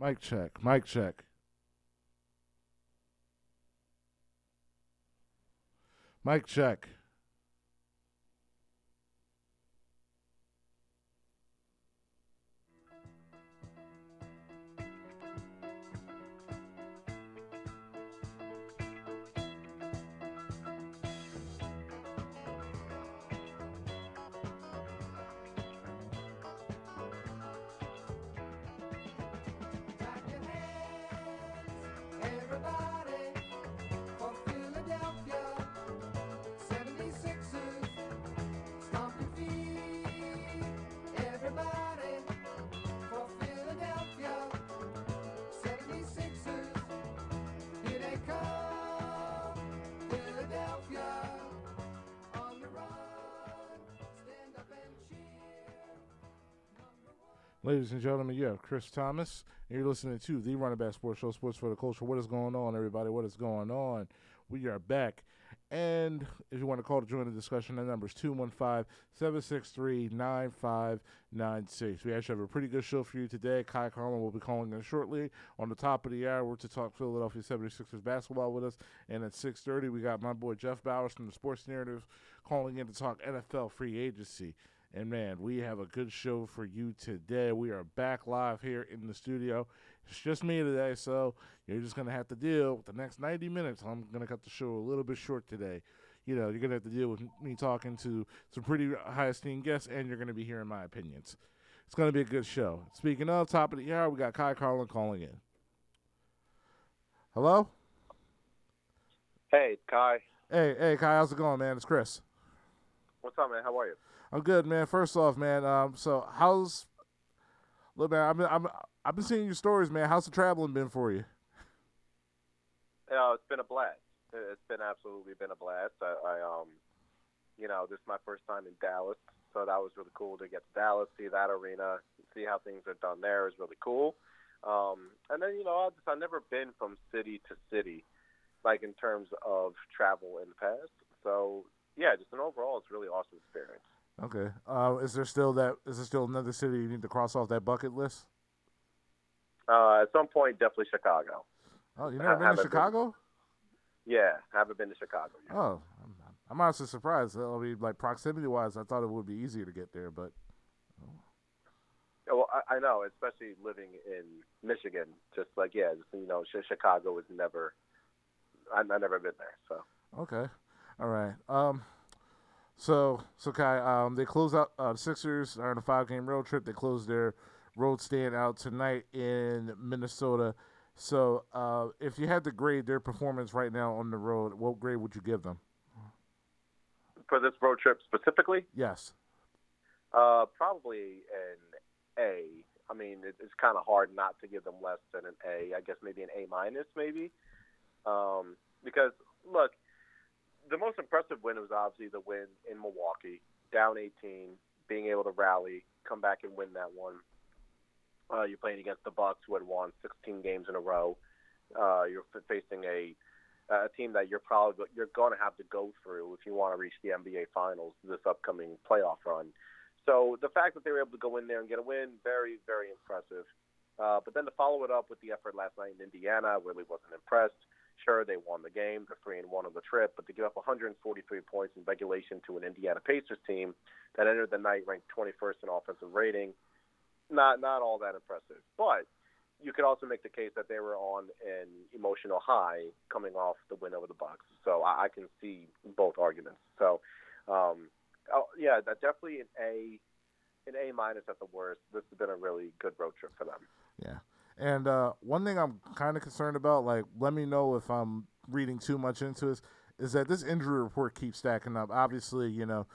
Mic check. Mic check. Mic check. Ladies and gentlemen, you have Chris Thomas, and you're listening to the Run It Back Sports Show, Sports for the Culture. What is going on, everybody? What is going on? We are back. And if you want to call to join the discussion, the number is 215 763 9596. We actually have a pretty good show for you today. Ky Carlin will be calling in shortly on the top of the hour to talk Philadelphia 76ers basketball with us. And at 6.30, we got my boy Jeff Bowers from the Sports Narrative calling in to talk NFL free agency. And man, we have a good show for you today. We are back live here in the studio. It's just me today, so you're just gonna have to deal with the next 90 minutes. I'm gonna cut the show a little bit short today. You know, you're gonna have to deal with me talking to some pretty high esteemed guests, and you're gonna be hearing my opinions. It's gonna be a good show. Speaking of top of the hour, we got Ky Carlin calling in. Hello. Hey, Ky. Hey, hey, Ky, How's it going, man? It's Chris. What's up, man? How are you? I'm good, man. First off, man. Um, so how's look, man? I've been I'm, I've been seeing your stories, man. How's the traveling been for you? Yeah, it's been a blast. It's been absolutely been a blast. I, I um, you know, this is my first time in Dallas, so that was really cool to get to Dallas, see that arena, see how things are done there is really cool. Um, and then you know, I just I've never been from city to city, like in terms of travel in the past. So yeah, just an overall, it's really awesome experience. Okay. Uh, is there still that? Is there still another city you need to cross off that bucket list? Uh, at some point, definitely Chicago. Oh, you never been to Chicago? Been, yeah, I haven't been to Chicago. Yet. Oh, I'm, I'm honestly surprised. I mean, like proximity wise, I thought it would be easier to get there, but. Oh. Well, I, I know, especially living in Michigan. Just like yeah, just, you know, Chicago was never. I, I never been there, so. Okay, all right. Um, so, so Ky, um, they close out. Uh, the Sixers are on a five-game road trip. They close their road stand out tonight in Minnesota. So, uh, if you had to grade their performance right now on the road, what grade would you give them? For this road trip specifically? Yes. Uh, probably an A. I mean, it, it's kind of hard not to give them less than an A. I guess maybe an A minus, maybe. Um, because look, the most impressive win was obviously the win in Milwaukee, down 18, being able to rally, come back and win that one. Uh, you're playing against the Bucks, who had won 16 games in a row. Uh, you're facing a a team that you're probably you're going to have to go through if you want to reach the NBA Finals this upcoming playoff run. So the fact that they were able to go in there and get a win, very very impressive. Uh, but then to follow it up with the effort last night in Indiana, really wasn't impressed. Sure, they won the game, the three and one on the trip, but to give up 143 points in regulation to an Indiana Pacers team that entered the night ranked 21st in offensive rating, not not all that impressive. But you could also make the case that they were on an emotional high coming off the win over the Bucks. So I, I can see both arguments. So um, oh, yeah, that definitely an A, an A minus at the worst. This has been a really good road trip for them. Yeah. And uh, one thing I'm kind of concerned about, like, let me know if I'm reading too much into this, is that this injury report keeps stacking up. Obviously, you know,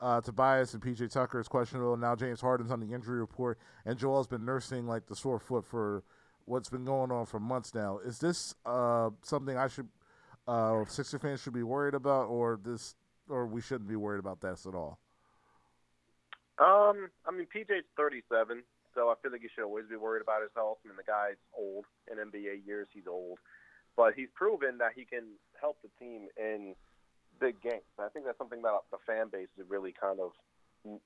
uh, Tobias and PJ Tucker is questionable. Now James Harden's on the injury report, and Joel's been nursing like the sore foot for what's been going on for months now. Is this uh, something I should, uh, Sixer fans should be worried about, or this, or we shouldn't be worried about this at all? Um, I mean, PJ's 37. So I feel like you should always be worried about his health. I mean, the guy's old. In NBA years, he's old. But he's proven that he can help the team in big games. I think that's something that the fan base is really kind of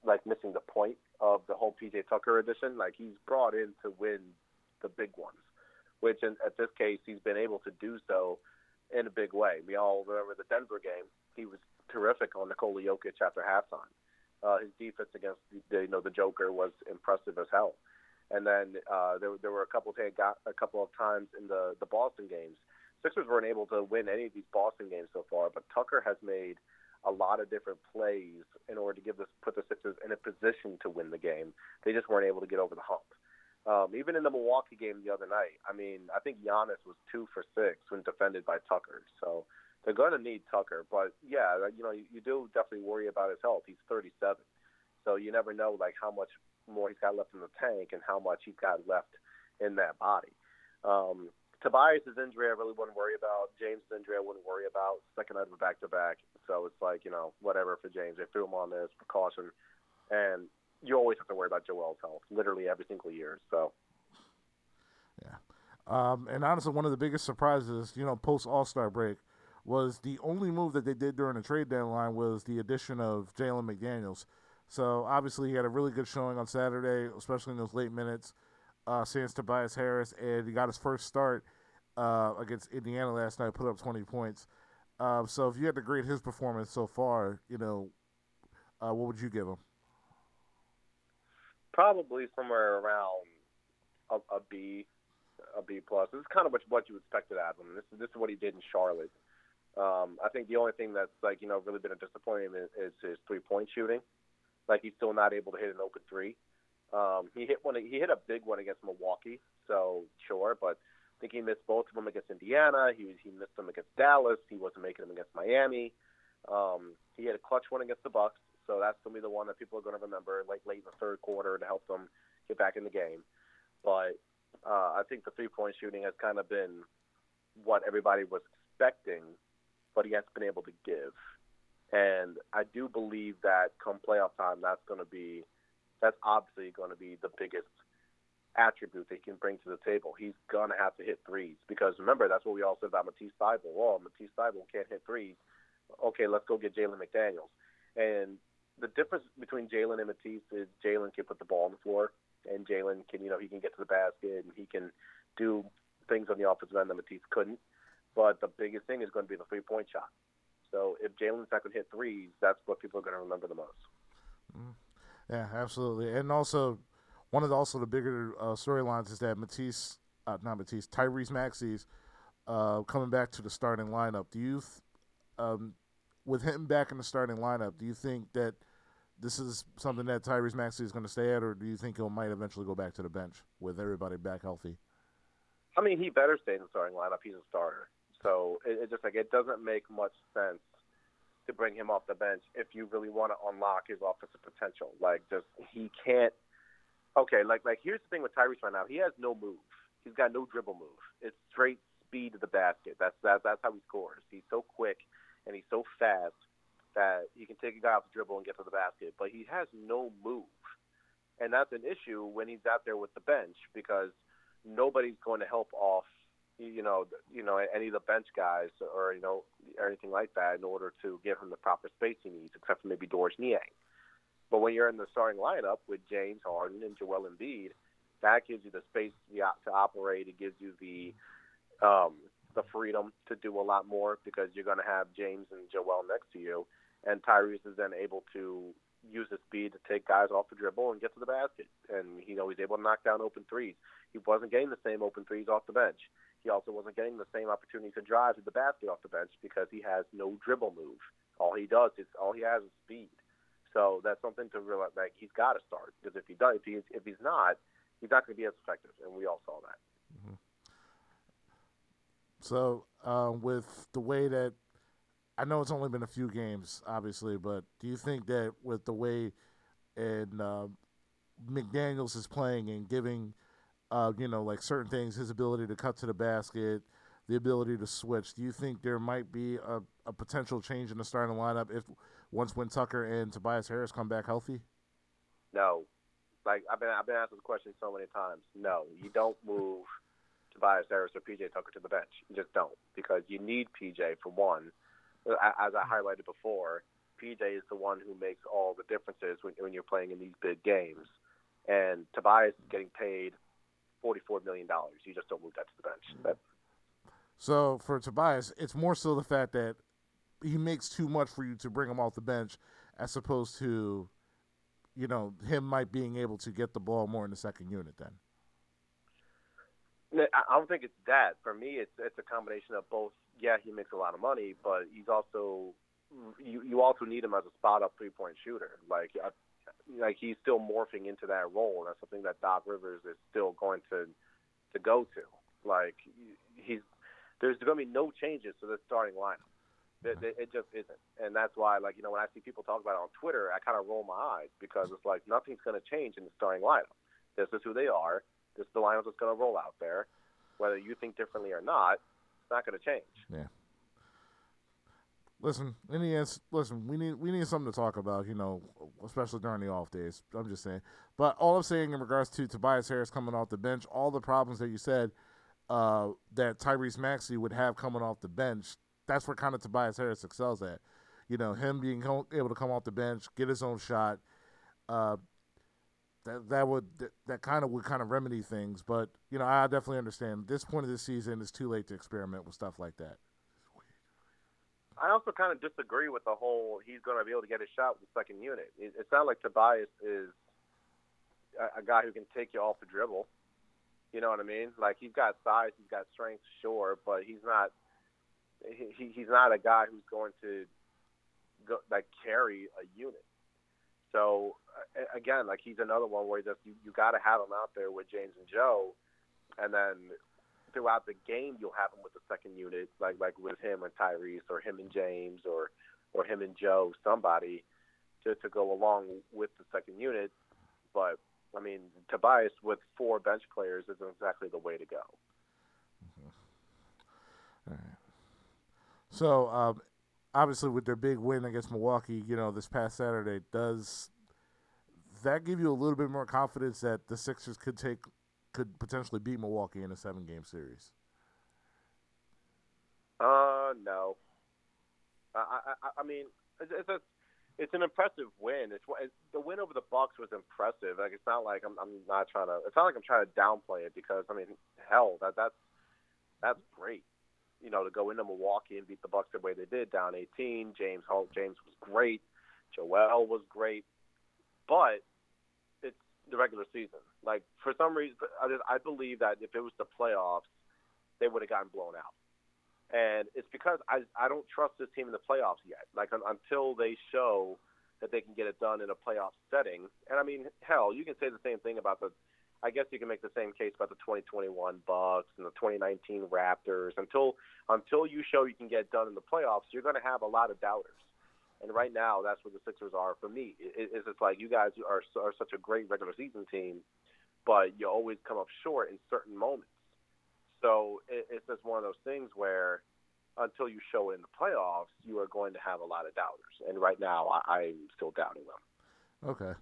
like missing the point of the whole PJ Tucker edition. Like he's brought in to win the big ones. which in, at this case he's been able to do so in a big way. We all remember the Denver game; he was terrific on Nikola Jokic after halftime. Uh, his defense against the, you know the Joker was impressive as hell. And then uh, there, there were a couple of got a couple of times in the the Boston games. Sixers weren't able to win any of these Boston games so far, but Tucker has made a lot of different plays in order to give this put the Sixers in a position to win the game. They just weren't able to get over the hump. Um, even in the Milwaukee game the other night, I mean, I think Giannis was two for six when defended by Tucker. So they're going to need Tucker. But yeah, you know, you, you do definitely worry about his health. He's 37, so you never know like how much more he's got left in the tank and how much he's got left in that body. Um, Tobias' injury, I really wouldn't worry about. James' injury, I wouldn't worry about. Second night of a back to back, so it's like you know whatever for James. They threw him on as precaution, and you always have to worry about Joel's health, literally every single year. So, yeah. Um, and honestly, one of the biggest surprises, you know, post All Star break, was the only move that they did during the trade deadline was the addition of Jalen McDaniels. So obviously, he had a really good showing on Saturday, especially in those late minutes, uh, since Tobias Harris, and he got his first start uh, against Indiana last night, put up 20 points. Uh, so if you had to grade his performance so far, you know, uh, what would you give him? probably somewhere around a, a B, a B plus. This is kind of what, what you expected out of him. This is this is what he did in Charlotte. Um, I think the only thing that's like you know really been a disappointment is, is his three point shooting. Like he's still not able to hit an open three. Um, he hit one. He hit a big one against Milwaukee, so sure. But I think he missed both of them against Indiana. He he missed them against Dallas. He wasn't making them against Miami. Um, he had a clutch one against the Bucks. So that's to be the one that people are to remember, like late in the third quarter to help them get back in the game. But uh, I think the three point shooting has kind of been what everybody was expecting, but he hasn't been able to give. And I do believe that come playoff time, that's going to be, that's obviously going to be the biggest attribute that he can bring to the table. He's going to have to hit threes because remember, that's what we all said about Matisse Thybulle. Oh, Matisse Thybulle can't hit threes. Okay, let's go get Jalen McDaniels. And the difference between Jalen and Matisse is Jalen can put the ball on the floor, and Jalen can, you know, he can get to the basket and he can do things on the offensive end that Matisse couldn't. But the biggest thing is going to be the three point shot. So if Jalen's not going to hit threes, that's what people are going to remember the most. Mm. Yeah, absolutely. And also, one of the also the bigger uh, storylines is that Matisse, uh, not Matisse, Tyrese Maxey's uh, coming back to the starting lineup. Do you, th- um, with him back in the starting lineup, do you think that this is something that Tyrese Maxey is going to stay at, or do you think he might eventually go back to the bench with everybody back healthy? I mean, he better stay in the starting lineup. He's a starter, so it, it just like it doesn't make much sense to bring him off the bench if you really want to unlock his offensive potential. Like, just he can't. Okay, like like here's the thing with Tyrese right now. He has no move. He's got no dribble move. It's straight speed to the basket. That's that, that's how he scores. He's so quick and he's so fast that he can take a guy off the dribble and get to the basket, but he has no move. And that's an issue when he's out there with the bench because nobody's going to help off you know, you know, any of the bench guys or you know, or anything like that in order to give him the proper space he needs, except for maybe Georges Niang. But when you're in the starting lineup with James Harden and Joel Embiid, that gives you the space to operate. It gives you the um, the freedom to do a lot more because you're going to have James and Joel next to you, and Tyrese is then able to use his speed to take guys off the dribble and get to the basket. And you know he's able to knock down open threes. He wasn't getting the same open threes off the bench. He also wasn't getting the same opportunity to drive to the basket off the bench because he has no dribble move. All he does is all he has is speed. So that's something to realize. Like he's got to start because if he does, if he's if he's not, he's not going to be as effective. And we all saw that. Mm-hmm. So uh, with the way that I know it's only been a few games, obviously, but do you think that with the way and uh, McDaniel's is playing and giving, uh, you know, like certain things, his ability to cut to the basket, the ability to switch, do you think there might be a, a potential change in the starting lineup if once when Tucker and Tobias Harris come back healthy? No, like I've been I've been asked this question so many times. No, you don't move Tobias Harris or PJ Tucker to the bench. You just don't because you need PJ for one as I highlighted before, PJ is the one who makes all the differences when, when you're playing in these big games. And Tobias is getting paid forty-four million dollars. You just don't move that to the bench. That, so for Tobias, it's more so the fact that he makes too much for you to bring him off the bench, as opposed to, you know, him might being able to get the ball more in the second unit. Then I don't think it's that. For me, it's it's a combination of both. Yeah, he makes a lot of money, but he's also you you also need him as a spot up three point shooter. Like like he's still morphing into that role. That's something that Doc Rivers is still going to to go to. Like he's there's going to be no changes to the starting lineup. It, it, just isn't, and that's why, like you know, when I see people talk about it on Twitter, I kind of roll my eyes because it's like nothing's going to change in the starting lineup. This is who they are. This is the lineup that's going to roll out there. Whether you think differently or not, it's not going to change. Yeah. Listen, listen, we need we need something to talk about, you know, especially during the off days. I'm just saying. But all I'm saying in regards to Tobias Harris coming off the bench, all the problems that you said uh, that Tyrese Maxey would have coming off the bench, that's where kind of Tobias Harris excels at. You know, him being able to come off the bench, get his own shot. Uh, that that would that, that kind of would kind of remedy things. But you know, I definitely understand. This point of the season is too late to experiment with stuff like that. I also kind of disagree with the whole he's going to be able to get a shot with the second unit. It, it's not like Tobias is a, a guy who can take you off the dribble. You know what I mean? Like he's got size, he's got strength, sure, but he's not. He, he's not a guy who's going to go, like carry a unit. So again, like he's another one where just you, you got to have him out there with James and Joe, and then throughout the game you'll have him with the second unit, like like with him and Tyrese, or him and James, or or him and Joe, somebody to to go along with the second unit. But I mean, Tobias with four bench players isn't exactly the way to go. Mm-hmm. All right. So um, obviously, with their big win against Milwaukee, you know, this past Saturday, does that give you a little bit more confidence that the Sixers could take could potentially beat Milwaukee in a seven game series? Uh, no. I I, I mean, it's, a it's an impressive win. It's, it's the win over the Bucks was impressive. Like it's not like I'm I'm not trying to. It's not like I'm trying to downplay it because I mean, hell, that that's that's great. You know, to go into Milwaukee and beat the Bucks the way they did, down 18. James Holt, James was great. Joel was great, but the regular season. Like for some reason, I, just, I believe that if it was the playoffs, they would have gotten blown out. And it's because I I don't trust this team in the playoffs yet. Like un, until they show that they can get it done in a playoff setting. And I mean, hell, you can say the same thing about the. I guess you can make the same case about the 2021 Bucks and the 2019 Raptors. Until until you show you can get done in the playoffs, you're going to have a lot of doubters. And right now, that's where the Sixers are for me. It, it's just like you guys are are such a great regular season team, but you always come up short in certain moments. So it, it's just one of those things where until you show it in the playoffs, you are going to have a lot of doubters. And right now, I, I'm still doubting them. Okay.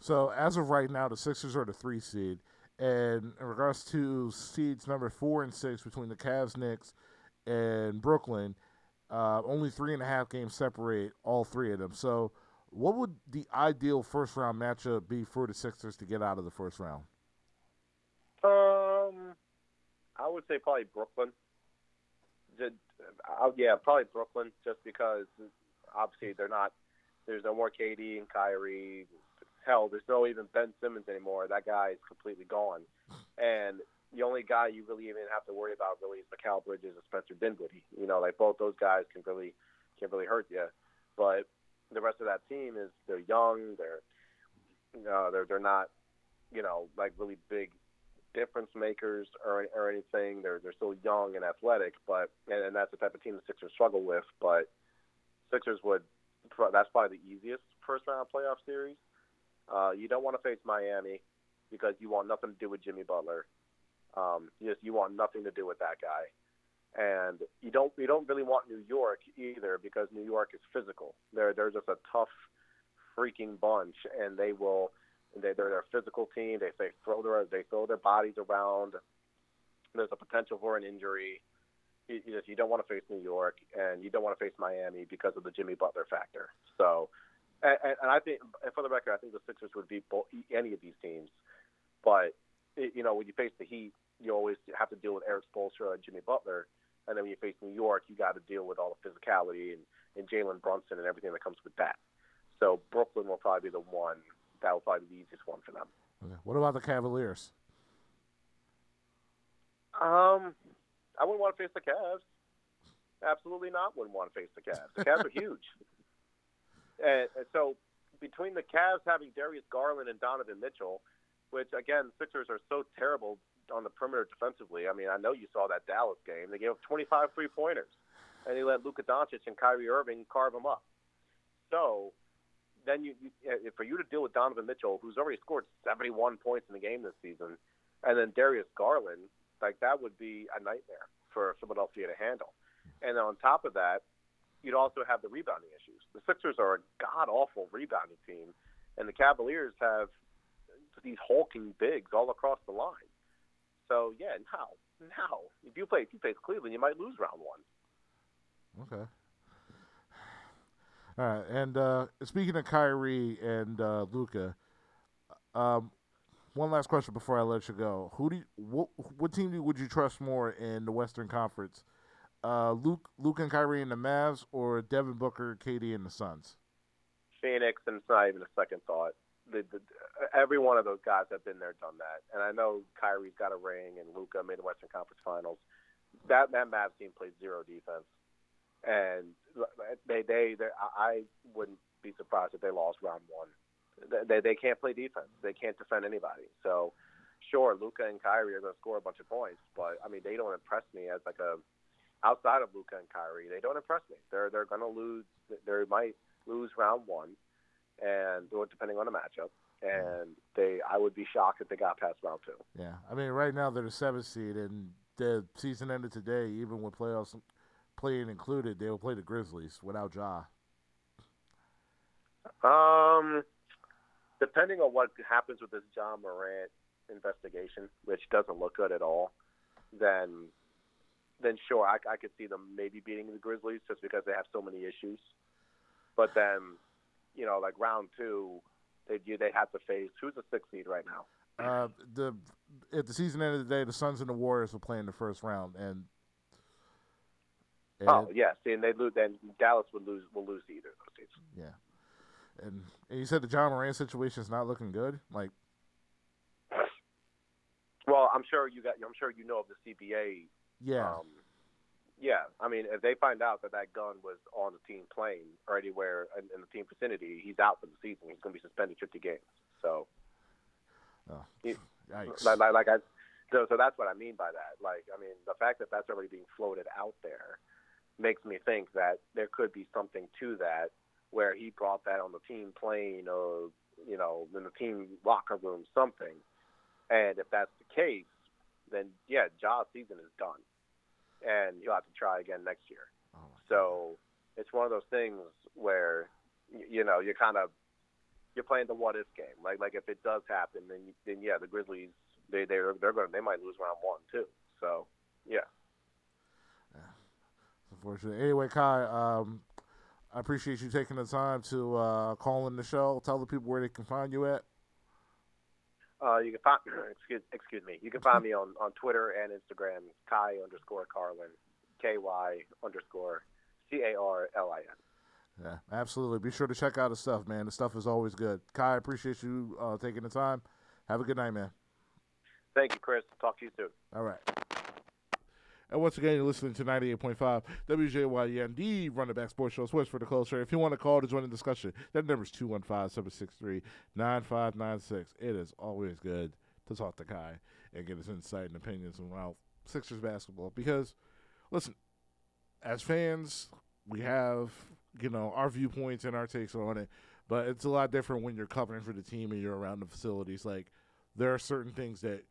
So as of right now, the Sixers are the three seed. And in regards to seeds number four and six between the Cavs, Knicks, and Brooklyn, uh, only three and a half games separate all three of them. So, what would the ideal first round matchup be for the Sixers to get out of the first round? Um, I would say probably Brooklyn. Just, uh, yeah, probably Brooklyn, just because obviously they're not. There's no more KD and Kyrie. Hell, there's no even Ben Simmons anymore. That guy is completely gone, and the only guy you really even have to worry about really is Mikal Bridges and Spencer Dinwiddie. You know, like both those guys can really can really hurt you, but the rest of that team is they're young. They're uh, they're they're not you know like really big difference makers or, or anything. They're they're still young and athletic, but and, and that's the type of team the Sixers struggle with. But Sixers would that's probably the easiest first round playoff series. Uh, you don't want to face Miami because you want nothing to do with Jimmy Butler. Um, you just you want nothing to do with that guy, and you don't you don't really want New York either because New York is physical. They're they're just a tough freaking bunch, and they will they, they're, a physical team. They, they throw their they throw their bodies around. There's a potential for an injury. You, you just you don't want to face New York, and you don't want to face Miami because of the Jimmy Butler factor. So, and, and I think, and for the record, I think the Sixers would beat any of these teams. But you know, when you face the Heat, you always have to deal with Erik Spoelstra and Jimmy Butler, and then when you face New York, you got to deal with all the physicality and, and Jalen Brunson and everything that comes with that. So Brooklyn will probably be the one that will probably be the easiest one for them. Okay. What about the Cavaliers? Um, I wouldn't want to face the Cavs. Absolutely not. Wouldn't want to face the Cavs. The Cavs are huge. And, and so between the Cavs having Darius Garland and Donovan Mitchell, which again, Sixers are so terrible on the perimeter defensively. I mean, I know you saw that Dallas game. They gave up 25 three pointers, and they let Luka Doncic and Kyrie Irving carve them up. So then you, you eh, for you to deal with Donovan Mitchell, who's already scored 71 points in the game this season, and then Darius Garland, like that would be a nightmare for Philadelphia to handle. And on top of that, you'd also have the rebounding issues. The Sixers are a god awful rebounding team, and the Cavaliers have these hulking bigs all across the line. So yeah, now now if you play if you face Cleveland, you might lose round one. Okay. All right, and uh, speaking of Kyrie and uh, Luka, um, one last question before I let you go. Who do you, what what team would you trust more in the Western Conference? Uh, Luke Luke and Kyrie in the Mavs or Devin Booker, KD in the Suns? Phoenix, and it's not even a second thought. The, the, uh, every one of those guys have been there, done that. And I know Kyrie's got a ring, and Luka made the Western Conference Finals. That that Mavs team played zero defense, and they they I wouldn't be surprised if they lost round one. They they can't play defense. They can't defend anybody. So, sure, Luka and Kyrie are going to score a bunch of points, but I mean they don't impress me as like a outside of Luka and Kyrie. They don't impress me. They're they're going to lose. They might lose round one, and depending on the matchup. And they, I would be shocked if they got past round two. Yeah, I mean, right now they're the seventh seed, and the season ended today. Even with playoffs playing included, they will play the Grizzlies without Ja. Um, depending on what happens with this Ja Morant investigation, which doesn't look good at all, then then sure, I, I could see them maybe beating the Grizzlies just because they have so many issues. But then, you know, like round two, they they have to face who's the sixth seed right now. Uh, the at the season end of the day, the Suns and the Warriors will play in the first round, and, and oh yes, and they lose. Then Dallas would lose. Will lose either of those teams. Yeah, and, and you said the Ja Morant situation is not looking good. Like, well, I'm sure you got. I'm sure you know of the CBA. Yeah. Um, yeah, I mean, if they find out that that gun was on the team plane or anywhere in, in the team vicinity, he's out for the season. He's going to be suspended 50 games. So, oh, yikes. Like, like, like I, so, so that's what I mean by that. Like, I mean, the fact that that's already being floated out there makes me think that there could be something to that where he brought that on the team plane or, you know, in the team locker room, something. And if that's the case, then yeah, Ja's season is done and he'll have to try again next year. Oh so it's one of those things where you know you're kind of you're playing the what if game. Like like if it does happen, then then yeah, the Grizzlies they they're they're going they might lose round one too. So yeah. yeah. Unfortunately. Anyway, Ky, um, I appreciate you taking the time to uh, call in the show. Tell the people where they can find you at. Uh, you can find excuse excuse me. You can find me on, on Twitter and Instagram, Ky underscore Carlin, K Y underscore C A R L I N. Yeah, absolutely. Be sure to check out the stuff, man. The stuff is always good. Ky, I appreciate you uh, taking the time. Have a good night, man. Thank you, Chris. Talk to you soon. All right. And once again, you're listening to 98.5 WJYN, the Run It Back Sports Show, Sports for the Culture. If you want to call to join the discussion, that number is 215 763 9596. It is always good to talk to Ky and get his insight and opinions around Sixers basketball because, listen, as fans, we have, you know, our viewpoints and our takes on it, but it's a lot different when you're covering for the team and you're around the facilities. Like, there are certain things that,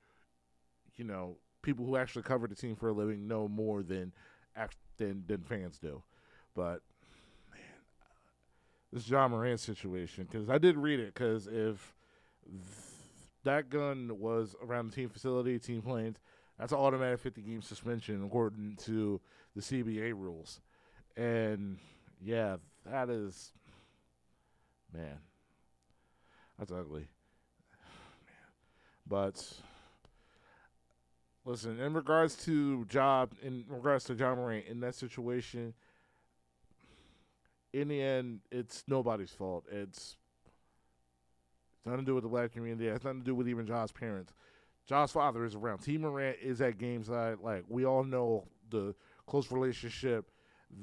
you know, people who actually cover the team for a living know more than than than fans do. But man, this Ja Moran situation because I did read it because if th- that gun was around the team facility, team planes, that's an automatic 50 game suspension according to the CBA rules. And yeah, that is man, that's ugly. Man. But listen, in regards to job, in regards to Ja Morant in that situation, in the end, it's nobody's fault. It's nothing to do with the black community. It has nothing to do with even Ja's parents. Ja's father is around. T. Morant is at games like, we all know the close relationship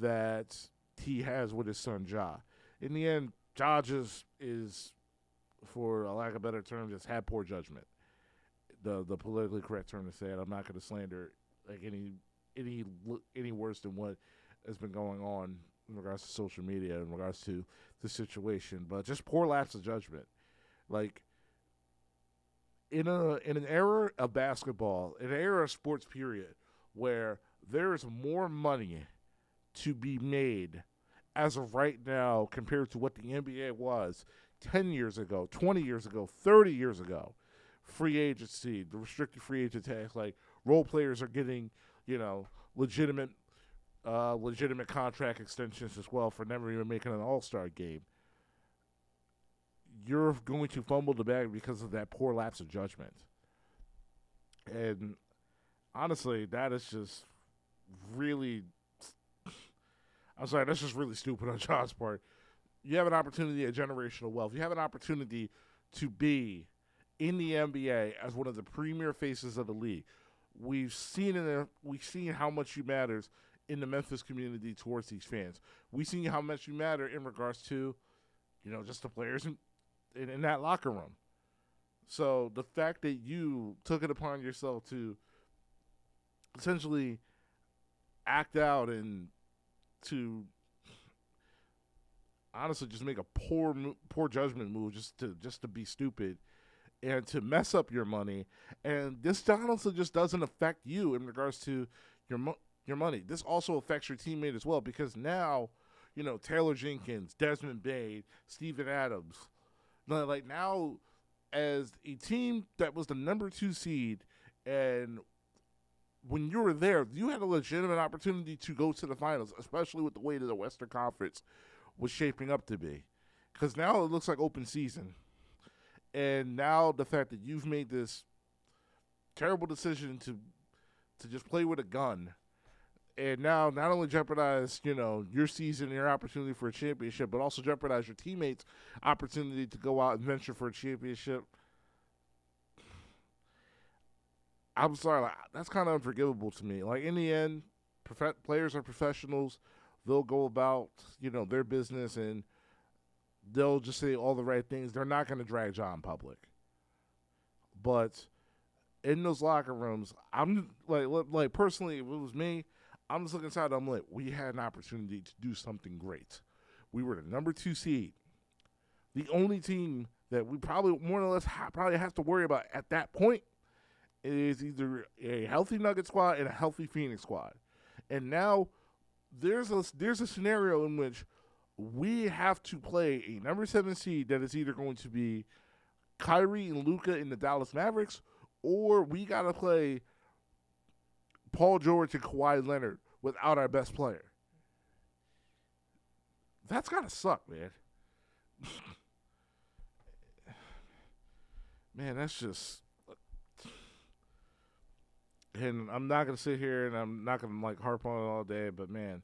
that he has with his son Ja. In the end, Ja just is, for a lack of better term, just had poor judgment. The the politically correct term to say it. I'm not going to slander like any any any worse than what has been going on in regards to social media, in regards to the situation, but just poor lapse of judgment. Like in a in an era of basketball, an era of sports period, where there is more money to be made as of right now compared to what the NBA was 10 years ago, 20 years ago, 30 years ago. Free agency, the restricted free agent like role players are getting, you know, legitimate uh, legitimate contract extensions as well for never even making an All Star game. You're going to fumble the bag because of that poor lapse of judgment. And honestly, that is just really I'm sorry, that's just really stupid on Ja's part. You have an opportunity at generational wealth. You have an opportunity to be in the NBA as one of the premier faces of the league. We've seen it. We've seen how much you matters in the Memphis community towards these fans. We've seen how much you matter in regards to, you know, just the players in, in, in that locker room. So the fact that you took it upon yourself to essentially act out and to honestly just make a poor poor judgment move just to just to be stupid and to mess up your money and this honestly just doesn't affect you in regards to your mo- your money this also affects your teammate as well because now you know Taylor Jenkins Desmond Bane Steven Adams like now as a team that was the number 2 seed and when you were there, you had a legitimate opportunity to go to the finals, especially with the way that the Western Conference was shaping up to be. Because now it looks like open season. And now the fact that you've made this terrible decision to to just play with a gun and now not only jeopardize you know your season and your opportunity for a championship but also jeopardize your teammates opportunity to go out and venture for a championship I'm sorry, like, that's kind of unforgivable to me. Like in the end, prof- players are professionals. They'll go about you know their business and they'll just say all the right things. They're not going to drag Ja public. But in those locker rooms, I'm like like personally, if it was me, I'm just looking inside. I'm like, we had an opportunity to do something great. We were the number two seed, the only team that we probably more or less ha- probably have to worry about at that point is either a healthy Nugget squad and a healthy Phoenix squad. And now there's a there's a scenario in which we have to play a number seven seed that is either going to be Kyrie and Luka in the Dallas Mavericks, or we gotta play Paul George and Kawhi Leonard without our best player. That's gotta suck, man. man, that's just and I'm not gonna sit here and I'm not gonna like harp on it all day, but man,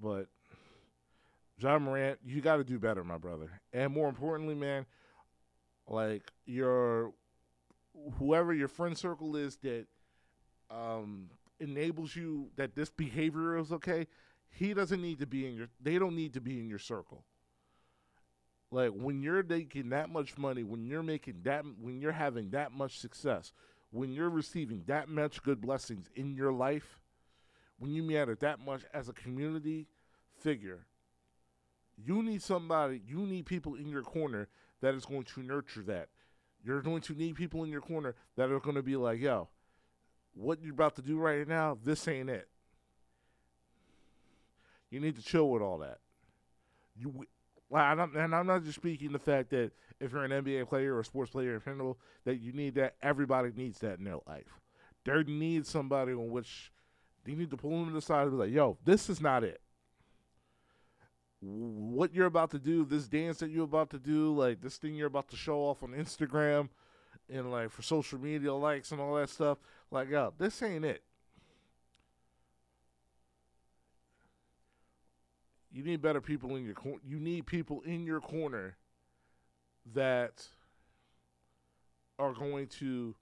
but Ja Morant, you got to do better, my brother. And more importantly, man, like your whoever your friend circle is that um, enables you that this behavior is okay. He doesn't need to be in your. They don't need to be in your circle. Like when you're making that much money, when you're making that, when you're having that much success, when you're receiving that much good blessings in your life, when you matter that much as a community figure, you need somebody, you need people in your corner that is going to nurture that. You're going to need people in your corner that are going to be like, yo, what you're about to do right now, this ain't it. You need to chill with all that. You, and I'm, and I'm not just speaking the fact that if you're an NBA player or a sports player in general, that you need that. Everybody needs that in their life. There needs somebody on which you need to pull them to the side and be like, "Yo, this is not it. What you're about to do, this dance that you're about to do, like this thing you're about to show off on Instagram, and like for social media likes and all that stuff. Like, yo, this ain't it. You need better people in your. You need people in your corner that are going to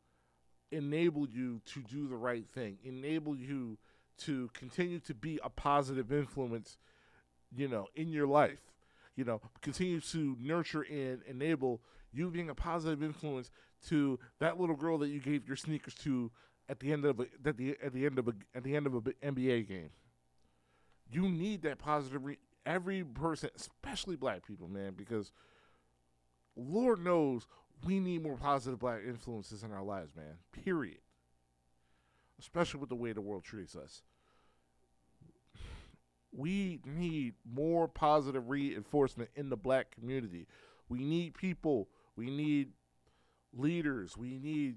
enable you to do the right thing, enable you to continue to be a positive influence, you know, in your life. You know, continue to nurture and enable you being a positive influence to that little girl that you gave your sneakers to at the end of a, at the at the end of a at the end of a NBA game. You need that positive. Re- every person, especially black people, man, because Lord knows we need more positive black influences in our lives, man. Period. Especially with the way the world treats us. We need more positive reinforcement in the black community. We need people, we need leaders, we need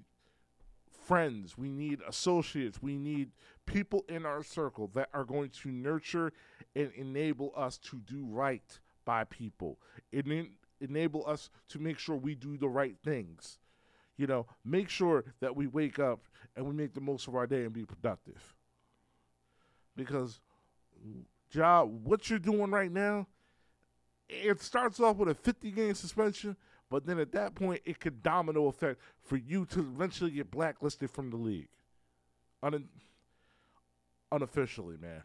friends, we need associates, we need people in our circle that are going to nurture and enable us to do right by people. and enable us to make sure we do the right things. You know, make sure that we wake up and we make the most of our day and be productive. Because job, what you're doing right now, it starts off with a 50 game suspension, but then at that point, it could domino effect for you to eventually get blacklisted from the league. Un- unofficially, man.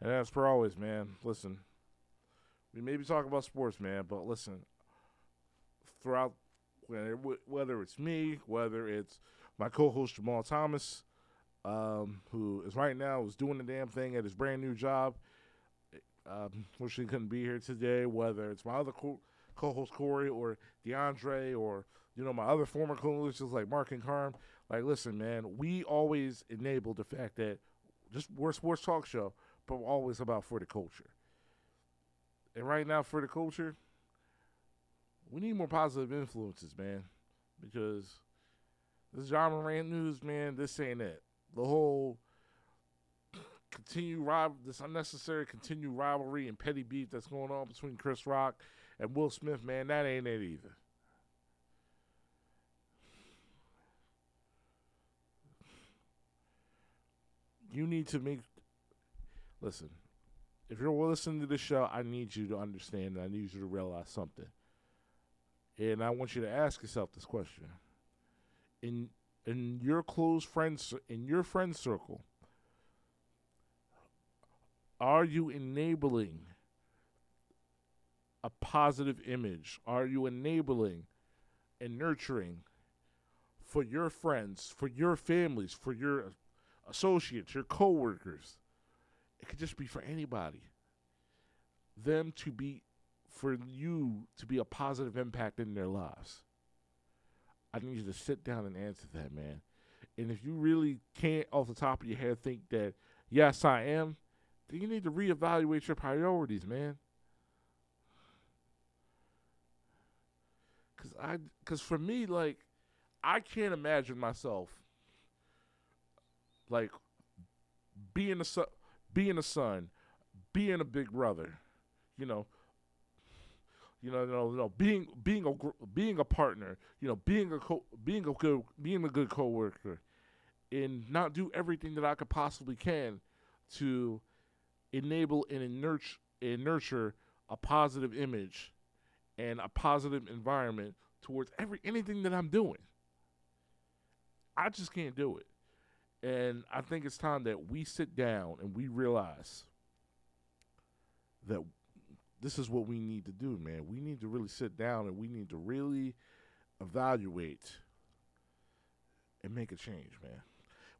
And as for always, man, listen, we may be talking about sports, man, but listen, throughout whether it's me, whether it's my co-host Jamal Thomas, um, who is right now is doing the damn thing at his brand new job. Um, wish he couldn't be here today. Whether it's my other co- host Corey or DeAndre or you know my other former co-hosts like Mark and Carm. Like, listen, man, we always enable the fact that just we're sports talk show, but we're always about for the culture. And right now, for the culture, we need more positive influences, man, because this Ja Morant news, man, this ain't it. The whole continue this unnecessary continue rivalry and petty beef that's going on between Chris Rock and Will Smith, man, that ain't it either. You need to make. Listen, if you're listening to this show, I need you to understand. I need you to realize something. And I want you to ask yourself this question. In in your close friends in your friend circle, are you enabling a positive image? Are you enabling and nurturing for your friends, for your families, for your associates, your coworkers? It could just be for anybody. Them to be for you to be a positive impact in their lives? I need you to sit down and answer that, man. And if you really can't, off the top of your head, think that, yes, I am, then you need to reevaluate your priorities, man. Cause I, cause for me, like, I can't imagine myself, like, being a son, being a son, being a big brother, you know, you know, you know, you know, being being a being a partner, you know, being a co- being a good being a good coworker, and not do everything that I could possibly can to enable and nurture and nurture a positive image and a positive environment towards every anything that I'm doing. I just can't do it. And I think it's time that we sit down and we realize that this is what we need to do, man. We need to really sit down and we need to really evaluate and make a change, man.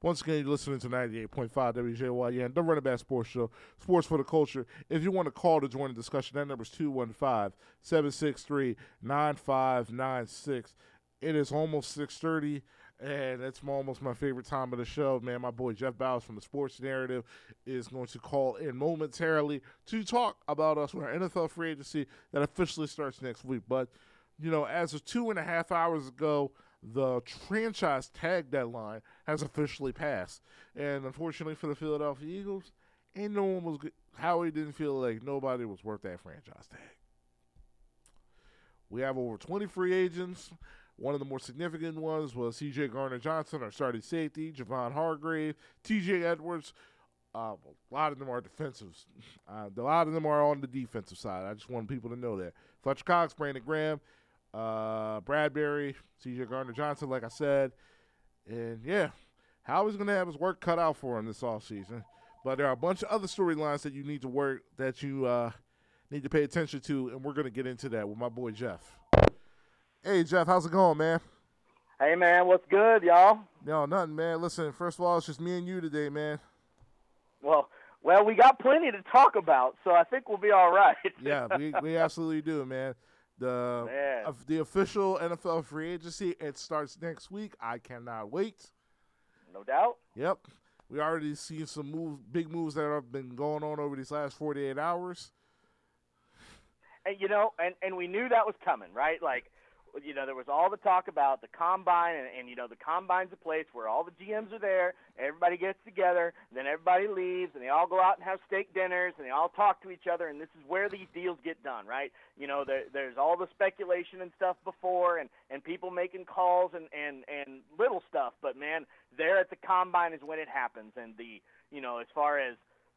Once again, you're listening to 98.5 WJYN, the Run It Back Sports Show, Sports for the Culture. If you want to call to join the discussion, that number is 215 763 9596. It is almost 630 and it's almost my favorite time of the show, man. My boy Jeff Bowers from the Sports Narrative is going to call in momentarily to talk about us with our NFL free agency that officially starts next week. But, you know, as of two and a half hours ago, the franchise tag deadline has officially passed. And unfortunately for the Philadelphia Eagles, and no one was. good. Howie didn't feel like nobody was worth that franchise tag. We have over 20 free agents. One of the more significant ones was C.J. Gardner Johnson, our starting safety, Javon Hargrave, T.J. Edwards. Uh, a lot of them are defensives. Uh, a lot of them are on the defensive side. I just want people to know that. Fletcher Cox, Brandon Graham, uh, Bradberry, C.J. Gardner Johnson, like I said. And yeah, Howie's going to have his work cut out for him this offseason. But there are a bunch of other storylines that you need to work, that you uh, need to pay attention to, and we're going to get into that with my boy Jeff. Hey, Jeff, how's it going, man? Hey, man, what's good, y'all? No, nothing, man. Listen, first of all, it's just me and you today, man. Well, well, we got plenty to talk about, so I think we'll be all right. yeah, we, we absolutely do, man. The man. The official NFL free agency it starts next week. I cannot wait. No doubt. Yep, we already seen some move, big moves that have been going on over these last forty eight hours. And you know, and and we knew that was coming, right? Like you know, there was all the talk about the combine, and, and you know, the combine's a place where all the GMs are there, everybody gets together, then everybody leaves, and they all go out and have steak dinners, and they all talk to each other, and this is where these deals get done, right? You know, there, there's all the speculation and stuff before, and and people making calls and and and little stuff, but man, there at the combine is when it happens, and the you know, as far as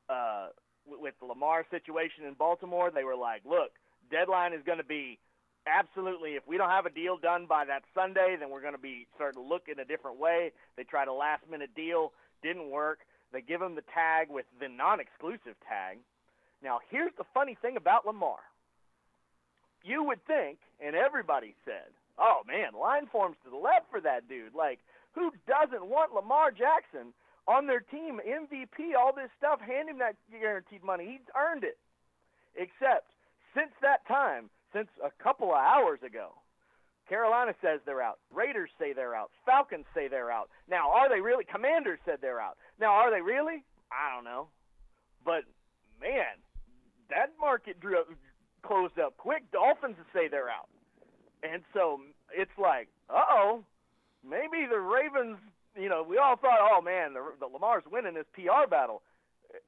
uh, with the Lamar situation in Baltimore, they were like, look, deadline is going to be absolutely. If we don't have a deal done by that Sunday, then we're going to be starting to look in a different way. They tried a last minute deal, didn't work. They give him the tag with the non exclusive tag. Now, here's the funny thing about Lamar. You would think, and everybody said, oh man, line forms to the left for that dude. Like, who doesn't want Lamar Jackson on their team, MVP, all this stuff, hand him that guaranteed money? He's earned it. Except, since that time, since a couple of hours ago. Carolina says they're out. Raiders say they're out. Falcons say they're out. Now, are they really? Commanders said they're out. Now, are they really? I don't know. But man, that market drew up, closed up quick. Dolphins say they're out, and so it's like, uh oh, maybe the Ravens. You know, we all thought, oh man, the, the Lamar's winning this PR battle.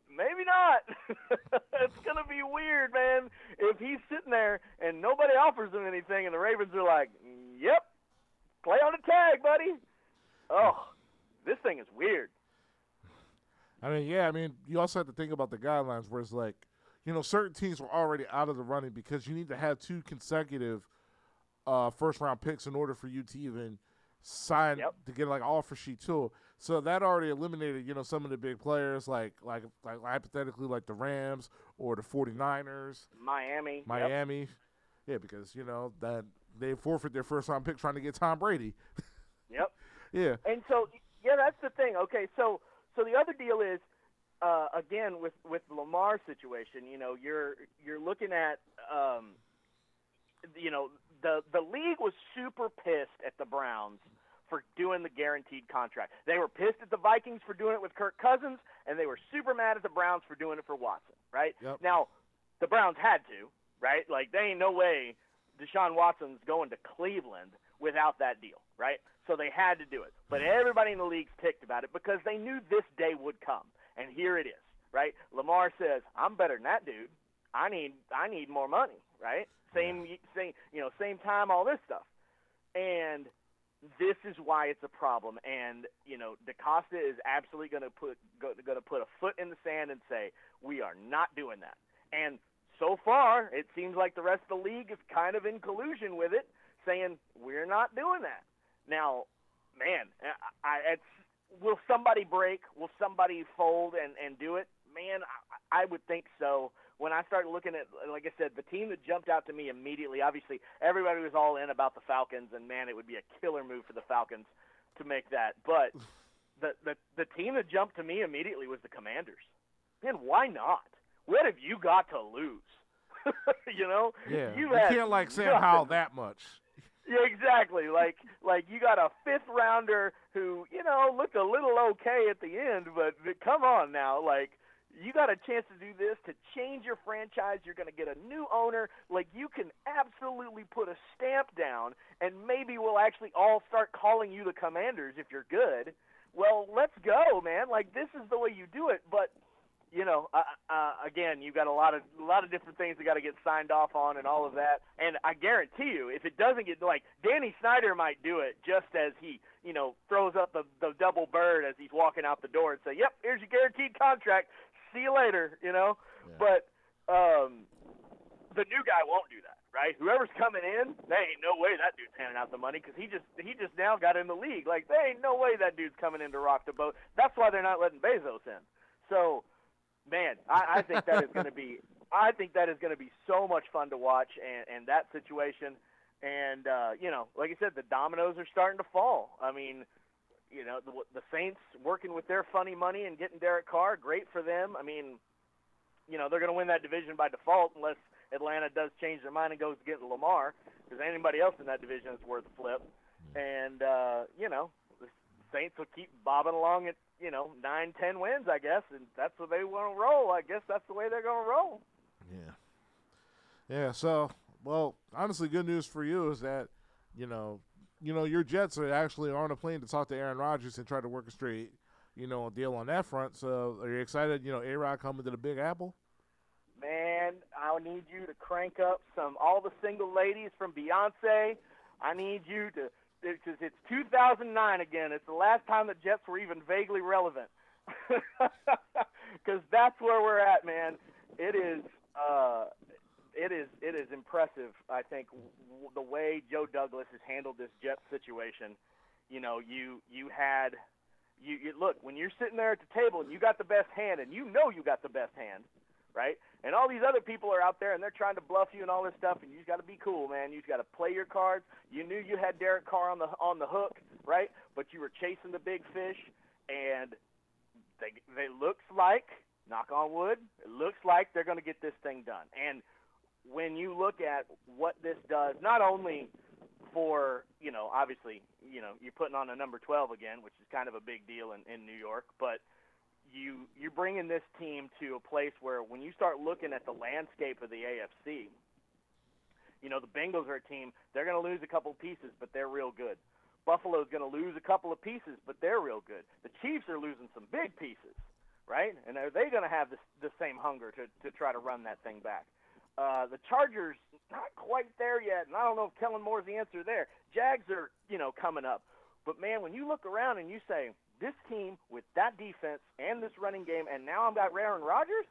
Maybe not. it's gonna be weird, man. If he's sitting there and nobody offers him anything, and the Ravens are like, "Yep, play on the tag, buddy." Oh, this thing is weird. I mean, yeah. I mean, you also have to think about the guidelines, where it's like, you know, certain teams were already out of the running because you need to have two consecutive uh, first round picks in order for you to even sign yep. to get like offer sheet too. So that already eliminated, you know, some of the big players like like like hypothetically like the Rams or the 49ers, Miami. Miami. Yep. Yeah, because, you know, that they forfeit their first round pick trying to get Tom Brady. yep. Yeah. And so yeah, that's the thing. Okay, so so the other deal is uh, again with with Lamar's situation, you know, you're you're looking at um, you know, the the league was super pissed at the Browns for doing the guaranteed contract. They were pissed at the Vikings for doing it with Kirk Cousins, and they were super mad at the Browns for doing it for Watson. Right yep. now, the Browns had to. Right, like they ain't no way Deshaun Watson's going to Cleveland without that deal. Right, so they had to do it. But mm-hmm. everybody in the league's ticked about it because they knew this day would come, and here it is. Right, Lamar says, "I'm better than that dude. I need I need more money." Right, same same you know same time, all this stuff, and this is why it's a problem. And you know, DeCosta is absolutely going to put going to put a foot in the sand and say we are not doing that. And so far, it seems like the rest of the league is kind of in collusion with it, saying we're not doing that. Now, man, I, I, it's will somebody break? Will somebody fold and and do it? Man, I, I would think so when I started looking at, like I said, the team that jumped out to me immediately, obviously everybody was all in about the Falcons, and man, it would be a killer move for the Falcons to make that. But the the the team that jumped to me immediately was the Commanders. Man, why not? What have you got to lose? you know, yeah, you, you can't like Sam nothing. Howell that much. Yeah, exactly. Like like you got a fifth rounder who you know looked a little okay at the end, but come on now, like you got a chance to do this to change your franchise. You're going to get a new owner. Like you can absolutely put a stamp down, and maybe we'll actually all start calling you the Commanders if you're good. Well, let's go, man. Like this is the way you do it. But you know, uh, uh, again, you've got a lot of a lot of different things that got to get signed off on and all of that. And I guarantee you, if it doesn't get like Danny Snyder might do it just as he, you know, throws up the the double bird as he's walking out the door and say, "Yep, here's your guaranteed contract. See you later." You know, Yeah. but um, the new guy won't do that. Right? Whoever's coming in, there ain't no way that dude's handing out the money because he just he just now got in the league. Like there ain't no way that dude's coming in to rock the boat. That's why they're not letting Bezos in. So, man, I, I think that is going to be I think that is going to be so much fun to watch and and that situation. And uh, you know, like I said, the dominoes are starting to fall. I mean, you know, the, the Saints working with their funny money and getting Derek Carr, great for them. I mean, you know, they're going to win that division by default unless Atlanta does change their mind and goes to get Lamar, because anybody else in that division is worth a flip. And uh, you know, the Saints will keep bobbing along at you know nine, ten wins, I guess, and that's way they want to roll. I guess that's the way they're going to roll. Yeah. Yeah. So, well, honestly, good news for you is that, you know, you know, your Jets are actually on a plane to talk to Aaron Rodgers and try to work a straight, you know, deal on that front. So, are you excited? You know, A Rod coming to the Big Apple. Man, I need you to crank up some all the single ladies from Beyonce. I need you to because it's 2009 again. It's the last time the Jets were even vaguely relevant. Because that's where we're at, man. It is, uh, it is, it is impressive. I think w- the way Joe Douglas has handled this Jets situation. You know, you you had, you, you look when you're sitting there at the table and you got the best hand, and you know you got the best hand, right? And all these other people are out there and they're trying to bluff you and all this stuff, and you just got to be cool, man. You just got to play your cards. You knew you had Derek Carr on the on the hook, right? But you were chasing the big fish, and they they looks like, knock on wood, it looks like they're going to get this thing done. And when you look at what this does, not only for you know, obviously, you know, you're putting on a number 12 again, which is kind of a big deal in in New York, but you you're bringing this team to a place where when you start looking at the landscape of the AFC, you know the Bengals are a team. They're going to lose a couple pieces, but they're real good. Buffalo's going to lose a couple of pieces, but they're real good. The Chiefs are losing some big pieces, right? And are they going to have this, the same hunger to to try to run that thing back? Uh, the Chargers not quite there yet, and I don't know if Kellen Moore's the answer there. Jags are you know coming up, but man, when you look around and you say this team with that defense and this running game, and now I've got Aaron Rodgers.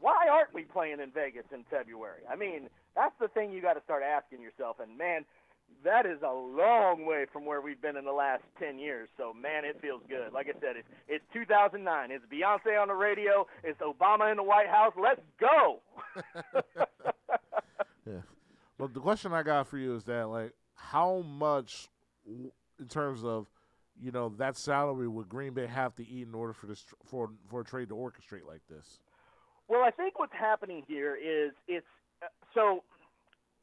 Why aren't we playing in Vegas in February? I mean, that's the thing you got to start asking yourself. And man, that is a long way from where we've been in the last ten years. So man, it feels good. Like I said, it's it's 2009. It's Beyonce on the radio. It's Obama in the White House. Let's go. Yeah. But the question I got for you is that, like, how much, in terms of, you know, that salary would Green Bay have to eat in order for this for for a trade to orchestrate like this? Well, I think what's happening here is it's uh, so.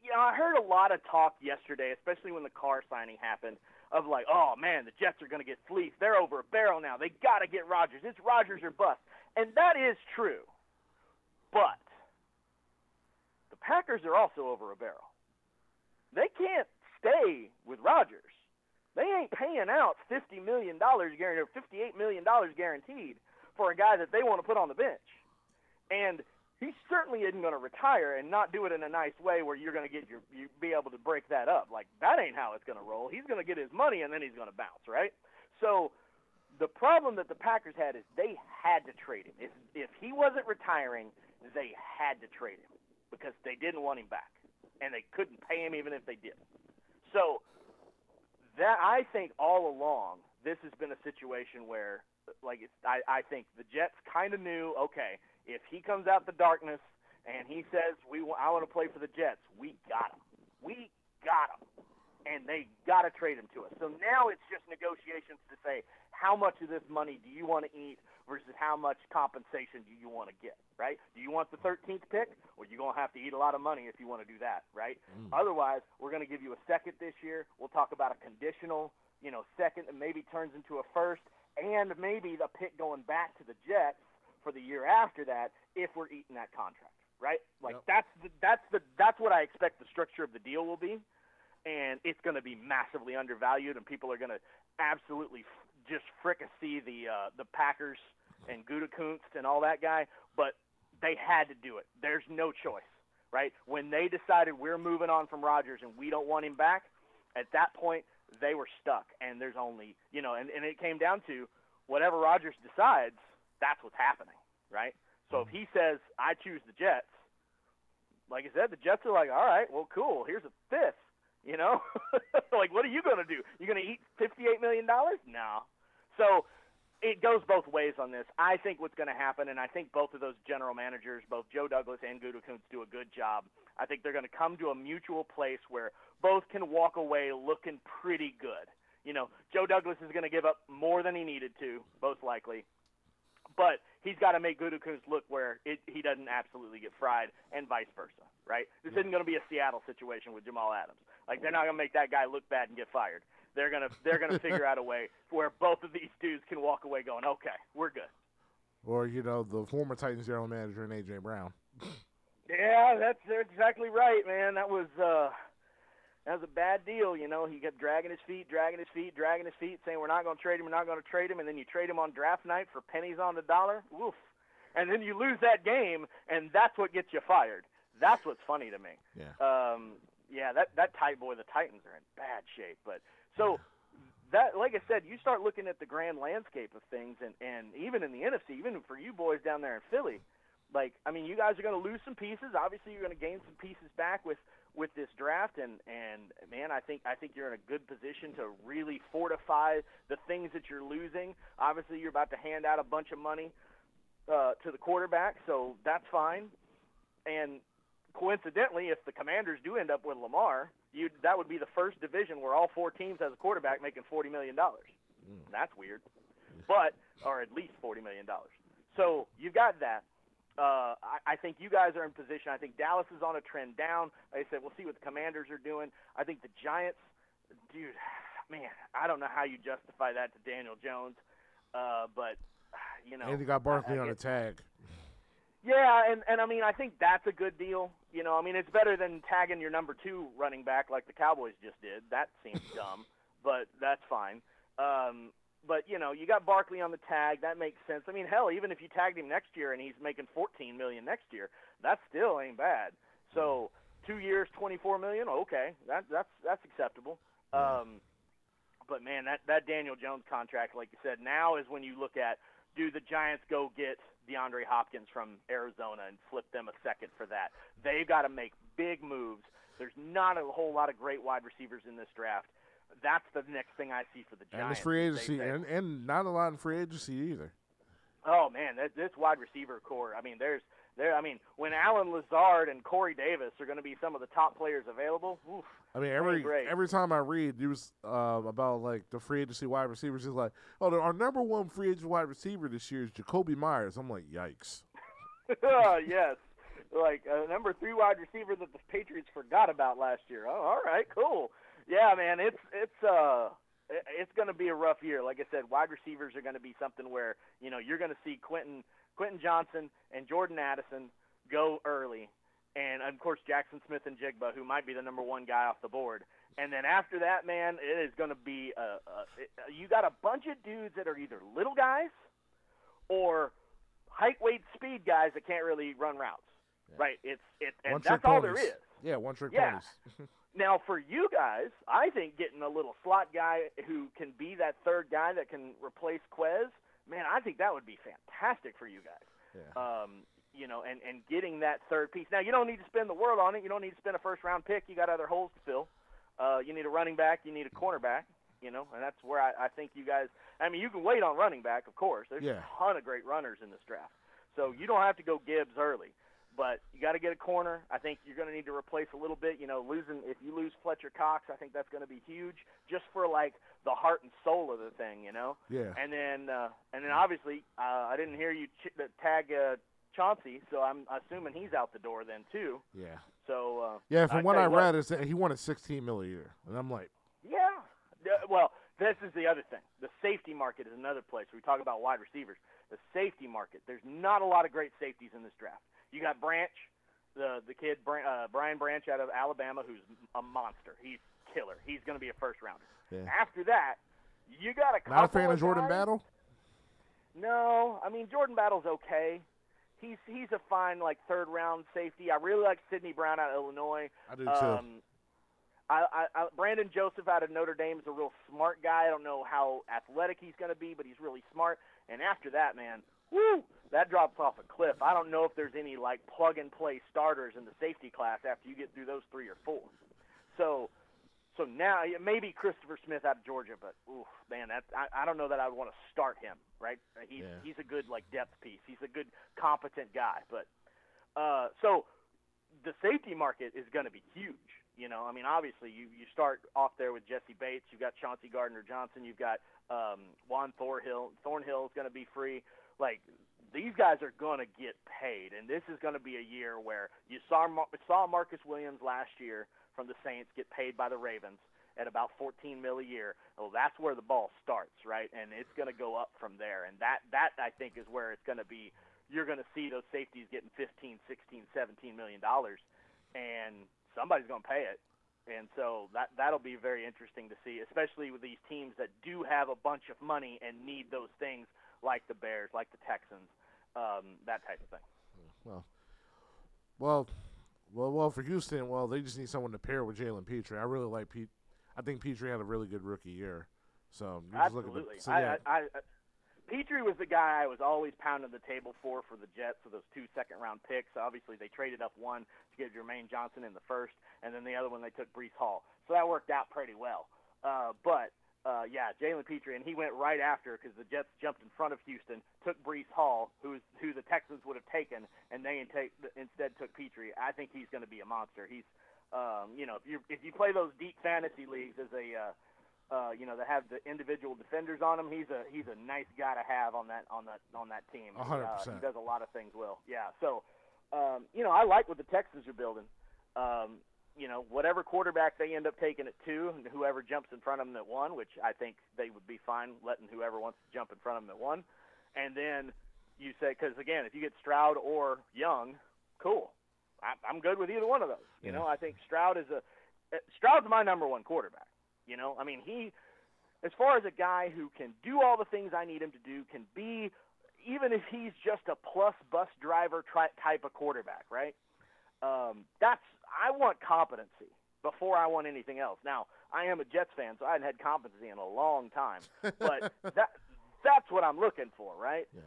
You know, I heard a lot of talk yesterday, especially when the car signing happened, of like, oh man, the Jets are going to get fleeced. They're over a barrel now. They got to get Rodgers. It's Rodgers or bust, and that is true. But the Packers are also over a barrel. They can't stay with Rodgers. They ain't paying out fifty million dollars guaranteed, fifty-eight million dollars guaranteed for a guy that they want to put on the bench. And he certainly isn't going to retire and not do it in a nice way where you're going to get your you be able to break that up. Like that ain't how it's going to roll. He's going to get his money and then he's going to bounce, right? So the problem that the Packers had is they had to trade him. If if he wasn't retiring, they had to trade him because they didn't want him back and they couldn't pay him even if they did. So that I think all along this has been a situation where like it's, I I think the Jets kind of knew okay if he comes out the darkness and he says we wa- I want to play for the Jets we got him we got him and they got to trade him to us. So now it's just negotiations to say how much of this money do you want to eat versus how much compensation do you want to get, right? Do you want the 13th pick, or you're going to have to eat a lot of money if you want to do that, right? Mm. Otherwise, we're going to give you a second this year. We'll talk about a conditional, you know, second that maybe turns into a first, and maybe the pick going back to the Jets for the year after that if we're eating that contract, right? Like Yep. that's the, that's the that's what I expect the structure of the deal will be and it's going to be massively undervalued, and people are going to absolutely f- just fricassee the uh, the Packers and Gutekunst and all that guy, but they had to do it. There's no choice, right? When they decided we're moving on from Rodgers and we don't want him back, at that point they were stuck. And there's only, you know, and, and it came down to whatever Rodgers decides, that's what's happening, right? So if mm-hmm. he says I choose the Jets, like I said, the Jets are like, all right, well, cool. Here's a fifth. You know, like what are you going to do? You going to eat fifty-eight million dollars? No. So it goes both ways on this. I think what's going to happen, and I think both of those general managers, both Joe Douglas and Gutekunst, do a good job. I think they're going to come to a mutual place where both can walk away looking pretty good. You know, Joe Douglas is going to give up more than he needed to, most likely, but he's got to make Gutekunst look where it, he doesn't absolutely get fried, and vice versa, right? This isn't going to be a Seattle situation with Jamal Adams. Like they're not going to make that guy look bad and get fired. They're gonna they're gonna figure out a way where both of these dudes can walk away going, okay, we're good. Or you know the former Titans general manager and AJ Brown. Yeah, that's exactly right, man. That was uh, that was a bad deal. You know, he kept dragging his feet, dragging his feet, dragging his feet, saying we're not going to trade him, we're not going to trade him, and then you trade him on draft night for pennies on the dollar. Woof. And then you lose that game, and that's what gets you fired. That's what's funny to me. Yeah. Um, yeah, that that tight boy, the Titans are in bad shape. But so that, like I said, you start looking at the grand landscape of things, and and even in the NFC, even for you boys down there in Philly, like I mean, you guys are going to lose some pieces. Obviously, you're going to gain some pieces back with with this draft, and and man, I think I think you're in a good position to really fortify the things that you're losing. Obviously, you're about to hand out a bunch of money uh, to the quarterback, so that's fine. And coincidentally, if the Commanders do end up with Lamar, you that would be the first division where all four teams has a quarterback making forty million dollars. Mm. That's weird, but or at least forty million dollars. So you've got that. Uh, I, I think you guys are in position. I think Dallas is on a trend down. Like I said, we'll see what the Commanders are doing. I think the Giants, dude, man, I don't know how you justify that to Daniel Jones, uh, but you know, and they got Barkley I, I on a tag. yeah, and and I mean I think that's a good deal. You know, I mean it's better than tagging your number two running back like the Cowboys just did. That seems dumb, but that's fine. Um, but you know, you got Barkley on the tag. That makes sense. I mean, hell, even if you tagged him next year and he's making 14 million next year, that still ain't bad. So two years, 24 million. Okay, that that's that's acceptable. Um, but man, that that Daniel Jones contract, like you said, now is when you look at do the Giants go get DeAndre Hopkins from Arizona and flip them a second for that? They've got to make big moves. There's not a whole lot of great wide receivers in this draft. That's the next thing I see for the Giants. And it's free is they agency, and, and not a lot in free agency either. Oh man, that, this wide receiver corps. I mean, there's there. I mean, when Allen Lazard and Corey Davis are going to be some of the top players available. Oof, I mean, every every time I read news uh, about like the free agency wide receivers, it's like, oh, our number one free agent wide receiver this year is Jakobi Meyers. I'm like, yikes. oh, yes. Like uh, number three wide receiver that the Patriots forgot about last year. Oh, all right, cool. Yeah, man, it's it's uh it- it's going to be a rough year. Like I said, wide receivers are going to be something where you know you're going to see Quentin Quentin Johnston and Jordan Addison go early, and of course Jaxon Smith-Njigba, who might be the number one guy off the board. And then after that, man, it is going to be a, a you got a bunch of dudes that are either little guys or height, weight, speed guys that can't really run routes. Right? It's it, and One that's all there is. Yeah, one trick Yeah. ponies. Now, for you guys, I think getting a little slot guy who can be that third guy that can replace Quez, man, I think that would be fantastic for you guys. Yeah. Um, you know, and and getting that third piece. Now, you don't need to spend the world on it. You don't need to spend a first round pick. You got other holes to fill. Uh, you need a running back. You need a cornerback. You know, and that's where I, I think you guys. I mean, you can wait on running back, of course. There's Yeah. a ton of great runners in this draft, so you don't have to go Gibbs early but you got to get a corner. I think you're going to need to replace a little bit. You know, losing if you lose Fletcher Cox, I think that's going to be huge, just for like the heart and soul of the thing. You know, Yeah. and then uh, and then obviously uh, I didn't hear you ch- tag uh, Chauncey, so I'm assuming he's out the door then too. Yeah. So uh, Yeah, from I what I read, is that he wanted 16 mil a year, and I'm like, Yeah. Well, this is the other thing. The safety market is another place. We talk about wide receivers. The safety market. There's not a lot of great safeties in this draft. You got Branch, the the kid uh, Brian Branch out of Alabama, who's a monster. He's killer. He's going to be a first rounder. Yeah. After that, you got a not a couple fan of Jordan guys- Battle. No, I mean Jordan Battle's okay. He's he's a fine like third round safety. I really like Sidney Brown out of Illinois. I do too. Um, I, I, I, Brandon Joseph out of Notre Dame is a real smart guy. I don't know how athletic he's going to be, but he's really smart. And after that, man, woo, that drops off a cliff. I don't know if there's any like plug and play starters in the safety class after you get through those three or four. So, so now maybe Christopher Smith out of Georgia, but ooh, man, that I, I don't know that I would want to start him. Right? He's Yeah. he's a good like depth piece. He's a good competent guy, but uh, so the safety market is going to be huge. You know, I mean, obviously, you you start off there with Jessie Bates. You've got Chauncey Gardner Johnson. You've got um, Juan Thornhill. Thornhill is going to be free. Like these guys are going to get paid, and this is going to be a year where you saw Mar- saw Marcus Williams last year from the Saints get paid by the Ravens at about 14 mil a year. Well, that's where the ball starts, right? And it's going to go up from there. And that that I think is where it's going to be. You're going to see those safeties getting 15, 16, 17 million dollars, and somebody's going to pay it. And so that that'll be very interesting to see, especially with these teams that do have a bunch of money and need those things, like the Bears, like the Texans, um, that type of thing. Well, well, well, well. For Houston, well, they just need someone to pair with Jalen Pitre. I really like Pete. I think Pitre had a really good rookie year. So you just look at Absolutely. the, so yeah, I, I, I, Pitre was the guy I was always pounding the table for for the Jets for those two second round picks. Obviously, they traded up one to get Jermaine Johnson in the first, and then the other one they took Breece Hall. So that worked out pretty well. Uh, but uh, yeah, Jalen Pitre, and he went right after because the Jets jumped in front of Houston, took Breece Hall, who's who the Texans would have taken, and they take, instead took Pitre. I think he's going to be a monster. He's, um, you know, if you if you play those deep fantasy leagues as a uh, uh, you know, that have the individual defenders on him. He's a he's a nice guy to have on that on that on that team. A hundred Uh. He does a lot of things well. Yeah. So, um, you know, I like what the Texans are building. Um, you know, whatever quarterback they end up taking at two, and whoever jumps in front of them at one, which I think they would be fine letting whoever wants to jump in front of them at one. And then you say, because again, if you get Stroud or Young, cool. I, I'm good with either one of those. You Yeah. know, I think Stroud is a uh, Stroud's my number one quarterback. You know, I mean, he, as far as a guy who can do all the things I need him to do, can be, even if he's just a plus bus driver tri- type of quarterback, right? Um, that's I want competency before I want anything else. Now, I am a Jets fan, so I hadn't had competency in a long time, but that that's what I'm looking for, right? yeah,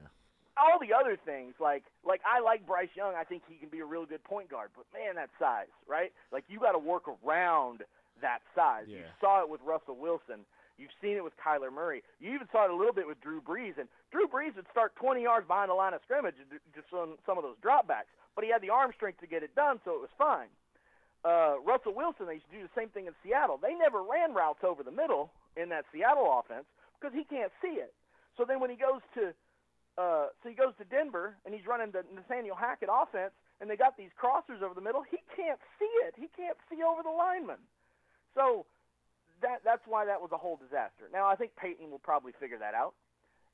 all the other things like like I like Bryce Young. I think he can be a real good point guard. But man, that size, right? Like you got to work around that size. You saw it with Russell Wilson. You've seen it with Kyler Murray. You even saw it a little bit with Drew Brees. And Drew Brees would start 20 yards behind the line of scrimmage just on some of those dropbacks. But he had the arm strength to get it done, so it was fine. Uh, Russell Wilson, they used to do the same thing in Seattle. They never ran routes over the middle in that Seattle offense because he can't see it. So then when he goes to uh, so he goes to Denver and he's running the Nathaniel Hackett offense, and they got these crossers over the middle. He can't see it. He can't see over the lineman. So that that's why that was a whole disaster. Now I think Peyton will probably figure that out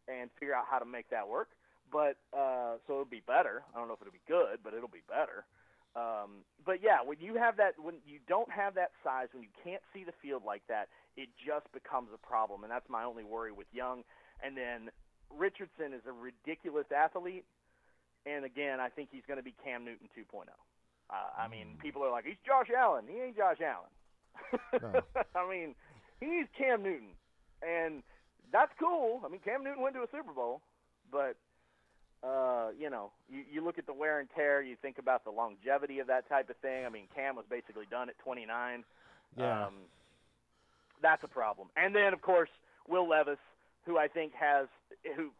and figure out how to make that work. But uh, so it'll be better. I don't know if it'll be good, but it'll be better. Um, but yeah, when you have that, when you don't have that size, when you can't see the field like that, it just becomes a problem, and that's my only worry with Young. And then Richardson is a ridiculous athlete, and again, I think he's going to be Cam Newton 2.0. Uh, I mean, people are like, he's Josh Allen. He ain't Josh Allen. No. I mean, he's Cam Newton, and that's cool. I mean, Cam Newton went to a Super Bowl, but uh, you know, you, you look at the wear and tear. You think about the longevity of that type of thing. I mean, Cam was basically done at 29. yeah. Um, that's a problem. And then, of course, Will Levis, who I think has, who,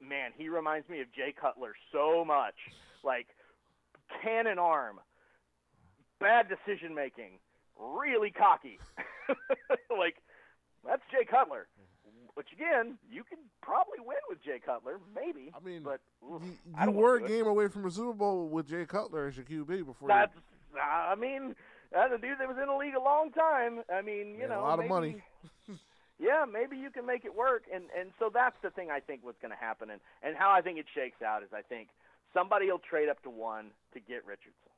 man, he reminds me of Jay Cutler so much. Like, cannon arm, bad decision making, really cocky. like, that's Jay Cutler. Which, again, you can probably win with Jay Cutler, maybe. I mean, but oof, you, you were a game away from a Super Bowl with Jay Cutler as your QB before. That's, I mean, that's a dude that was in the league a long time. I mean, you Yeah, a know, lot of money. yeah, maybe you can make it work, and and so that's the thing I think what's going to happen, and and how I think it shakes out is I think somebody will trade up to one to get Richardson,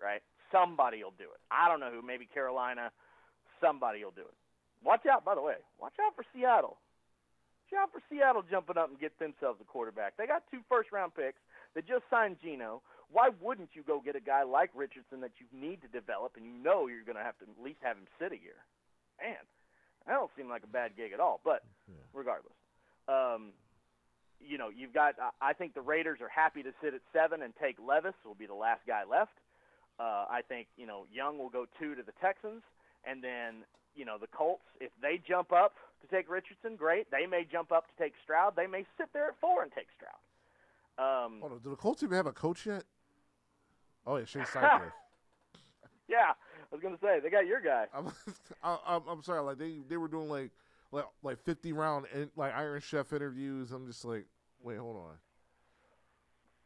right? Somebody will do it. I don't know who. Maybe Carolina. Somebody will do it. Watch out, by the way. Watch out for Seattle. Watch out for Seattle jumping up and get themselves a quarterback. They got two first round picks. They just signed Geno. Why wouldn't you go get a guy like Richardson that you need to develop and you know you're going to have to at least have him sit a year? Man, that don't seem like a bad gig at all. But regardless, um, you know, you've got. I think the Raiders are happy to sit at seven and take Levis. Will be the last guy left. Uh, I think you know Young will go two to the Texans, and then you know the Colts. If they jump up to take Richardson, great. They may jump up to take Stroud. They may sit there at four and take Stroud. Um, Hold on, do the Colts even have a coach yet? Oh yeah, Shane Steichen. yeah, I was gonna say they got your guy. I'm, I- I'm, I'm sorry, like they, they were doing like like like 50 round in, like Iron Chef interviews. I'm just like, wait, hold on.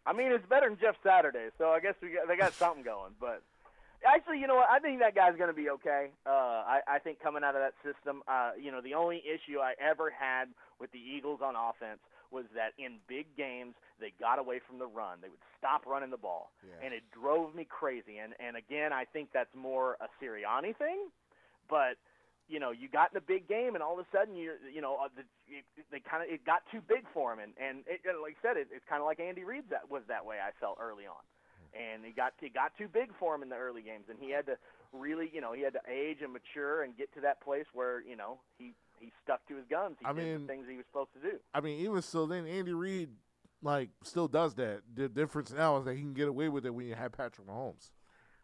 I mean, it's better than Jeff Saturday, so I guess we got, they got something going. But actually, you know what? I think that guy's going to be okay. Uh, I, I think coming out of that system, uh, you know, the only issue I ever had with the Eagles on offense was that in big games they got away from the run. They would stop running the ball, Yeah. and it drove me crazy. And and again, I think that's more a Sirianni thing, but you know, you got in a big game, and all of a sudden, you you know, uh, the, it, they kind of it got too big for him, and and it, uh, like I said, it, it's kind of like Andy Reid that was that way. I felt early on, and it got it got too big for him in the early games, and he had to really, you know, he had to age and mature and get to that place where you know he he stuck to his guns. He I did mean- the things he was supposed to do. I mean, even still, then Andy Reid like still does that. The difference now is that he can get away with it when you have Patrick Mahomes.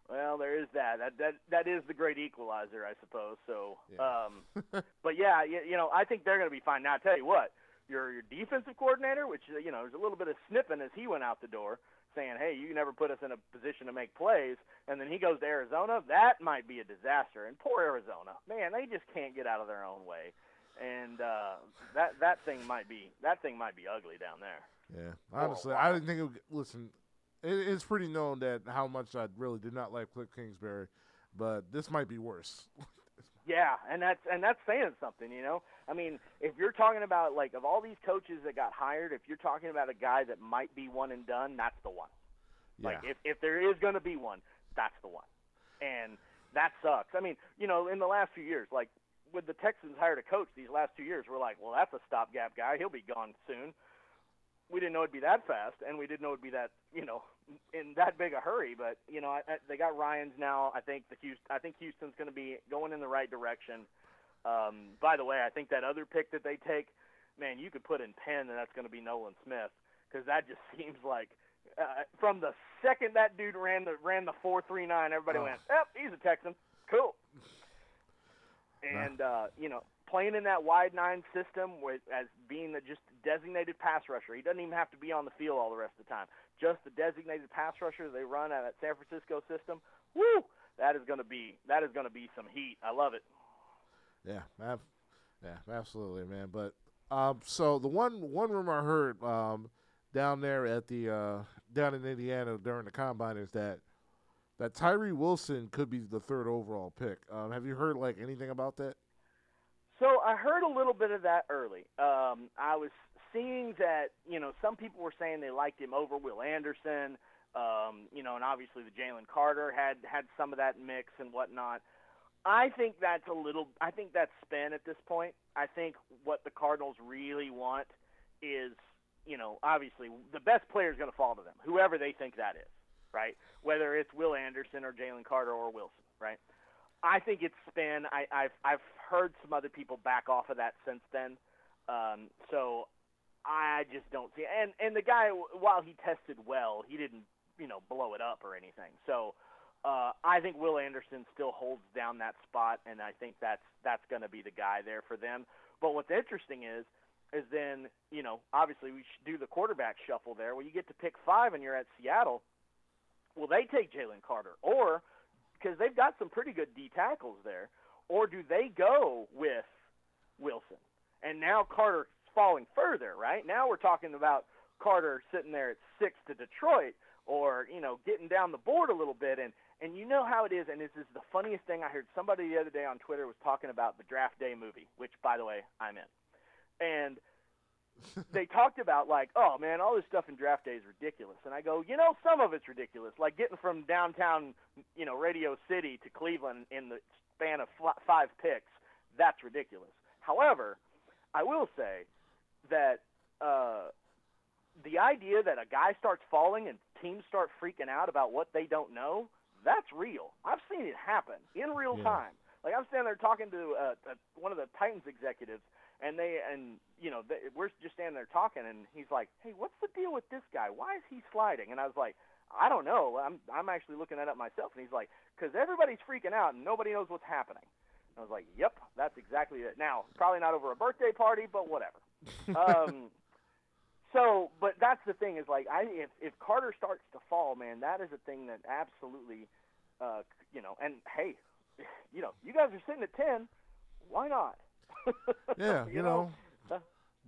Well, there is that. That that that is the great equalizer, I suppose. So, Yeah. um, but yeah, you, you know, I think they're going to be fine. Now, I tell you what, your your defensive coordinator, which uh, you know, there's a little bit of snipping as he went out the door, saying, "Hey, you never put us in a position to make plays," and then he goes to Arizona. That might be a disaster. And poor Arizona, man, they just can't get out of their own way, and uh, that that thing might be that thing might be ugly down there. Yeah, honestly, I didn't think. It would, listen, it, it's pretty known that how much I really did not like Cliff Kingsbury, but this might be worse. Yeah, and that's and that's saying something, you know. I mean, if you're talking about like of all these coaches that got hired, if you're talking about a guy that might be one and done, that's the one. Yeah. Like if if there is going to be one, that's the one. And that sucks. I mean, you know, in the last few years, like when the Texans hired a coach these last two years, we're like, well, that's a stopgap guy. He'll be gone soon. We didn't know it'd be that fast, and we didn't know it'd be that, you know, in that big a hurry. But you know, I, I, they got Ryans now. I think the Houston, I think Houston's going to be going in the right direction. Um, by the way, I think that other pick that they take, man, you could put in pen, and that's going to be Nolan Smith because that just seems like uh, from the second that dude ran the ran the four three nine, everybody Oh. went, "Yep, he's a Texan, cool." And uh, you know, playing in that wide nine system with as being the just designated pass rusher, he doesn't even have to be on the field all the rest of the time. Just the designated pass rusher they run of that San Francisco system. Woo! That is going to be that is going to be some heat. I love it. yeah, ab- yeah, absolutely, man. But um, so the one one rumor I heard um down there at the uh down in Indiana during the combine is that that Tyree Wilson could be the third overall pick. Um, have you heard like anything about that? So I heard a little bit of that early. Um, I was seeing that you know some people were saying they liked him over Will Anderson. Um, you know, and obviously the Jalen Carter had had some of that mix and whatnot. I think that's a little. I think that's spin at this point. I think what the Cardinals really want is, you know, obviously the best player is going to fall to them, whoever they think that is, right? Whether it's Will Anderson or Jalen Carter or Wilson, right? I think it's spin. I, I've I've heard some other people back off of that since then. Um, so I just don't see. And and the guy, while he tested well, he didn't you know blow it up or anything. So uh, I think Will Anderson still holds down that spot, and I think that's that's going to be the guy there for them. But what's interesting is is then you know obviously we should do the quarterback shuffle there. Well, you get to pick five, and you're at Seattle. Will they take Jalen Carter or because they've got some pretty good D tackles there, or do they go with Wilson? And now Carter's falling further, right? Now we're talking about Carter sitting there at six to Detroit, or you know getting down the board a little bit, and and you know how it is. And this is the funniest thing I heard somebody the other day on Twitter was talking about the Draft Day movie, which by the way I'm in, and they talked about like, oh man, all this stuff in draft day is ridiculous. And I go, you know, some of it's ridiculous, like getting from downtown, you know, Radio City to Cleveland in the span of five picks. That's ridiculous. However, I will say, that uh, the idea that a guy starts falling and teams start freaking out about what they don't know, that's real. I've seen it happen in real Yeah. time. Like I'm standing there talking to uh, uh, one of the Titans executives, and they and you know they, we're just standing there talking, and he's like, "Hey, what's the deal with this guy? Why is he sliding?" And I was like, "I don't know. I'm I'm actually looking that up myself." And he's like, "Cause everybody's freaking out and nobody knows what's happening." And I was like, "Yep, that's exactly it." Now, probably not over a birthday party, but whatever. um, so, but that's the thing is like, I if if Carter starts to fall, man, that is a thing that absolutely, uh, you know. And hey, you know, you guys are sitting at ten. Why not? Yeah, you, know, that,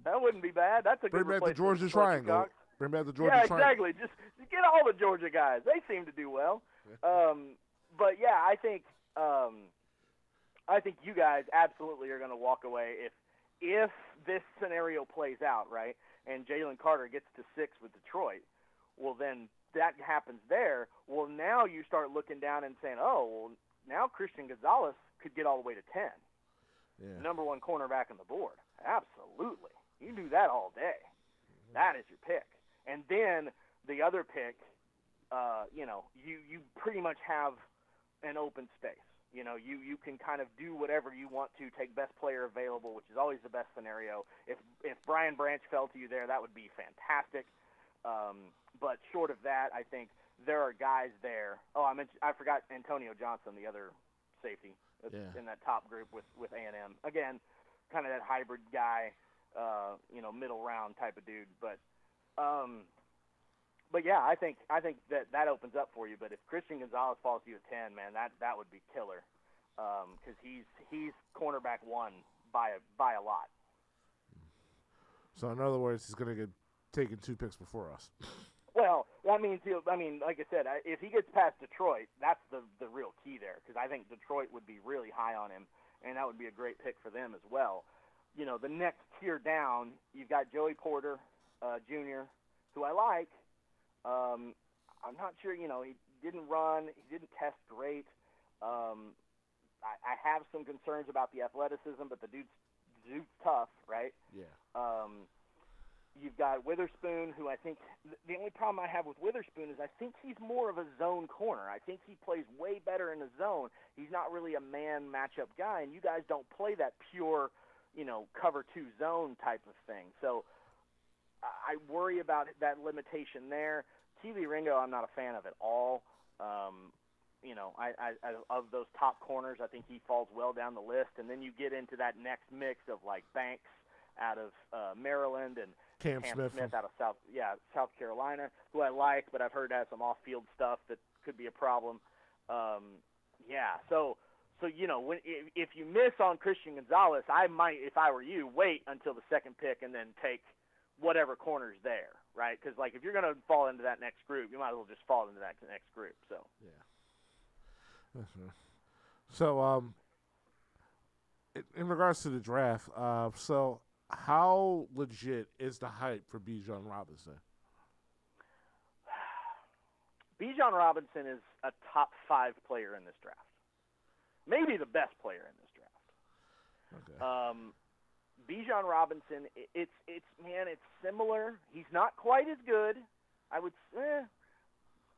that wouldn't be bad. That's a bring good back the Georgia Triangle. Cox. Bring back the Georgia yeah, exactly. Just, just get all the Georgia guys. They seem to do well. Um, but yeah, I think um, I think you guys absolutely are going to walk away if if this scenario plays out right, and Jalen Carter gets to six with Detroit. Well, then that happens there. Well, now you start looking down and saying, oh, well, now Christian Gonzalez could get all the way to ten Yeah. number one cornerback on the board. Absolutely. You can do that all day. That is your pick. And then the other pick, uh, you know, you, you pretty much have an open space. You know, you, you can kind of do whatever you want to, take best player available, which is always the best scenario. If if Brian Branch fell to you there, that would be fantastic. Um, but short of that, I think there are guys there. Oh, I mentioned I forgot Antonio Johnson, the other safety Yeah. in that top group with with A and M. Again, kind of that hybrid guy, uh, you know, middle round type of dude. But um, but yeah, I think I think that that opens up for you. But if Christian Gonzalez falls to you at ten, man, that that would be killer because he's he's cornerback one by a by a lot. So in other words, he's gonna get taken two picks before us. Well, that means he'll. I mean, like I said, if he gets past Detroit, that's the the real key there because I think Detroit would be really high on him, and that would be a great pick for them as well. You know, the next tier down, you've got Joey Porter uh, Jr., who I like. Um, I'm not sure. You know, he didn't run. He didn't test great. Um, I, I have some concerns about the athleticism, but the dude's dude's tough, right? Yeah. Um, you've got Witherspoon, who I think the only problem I have with Witherspoon is I think he's more of a zone corner. I think he plays way better in the zone. He's not really a man matchup guy, and you guys don't play that pure, you know, cover two zone type of thing. So I worry about that limitation there. TV Ringo, I'm not a fan of at all. Um, you know, I, I, I of those top corners, I think he falls well down the list. And then you get into that next mix of like Banks out of uh, Maryland and Cam, Cam Smith. Smith out of South, yeah, South Carolina, who I like, but I've heard has some off-field stuff that could be a problem. Um, yeah, so so you know, when if, if you miss on Christian Gonzalez, I might, if I were you, wait until the second pick and then take whatever corners there, right? Because like if you're going to fall into that next group, you might as well just fall into that next group. So That's right. So, um, in, in regards to the draft, uh, so how legit is the hype for Bijan Robinson? Bijan Robinson is a top five player in this draft, maybe the best player in this draft. Okay. Um, Bijan Robinson, it's it's man, it's similar. He's not quite as good. I would eh,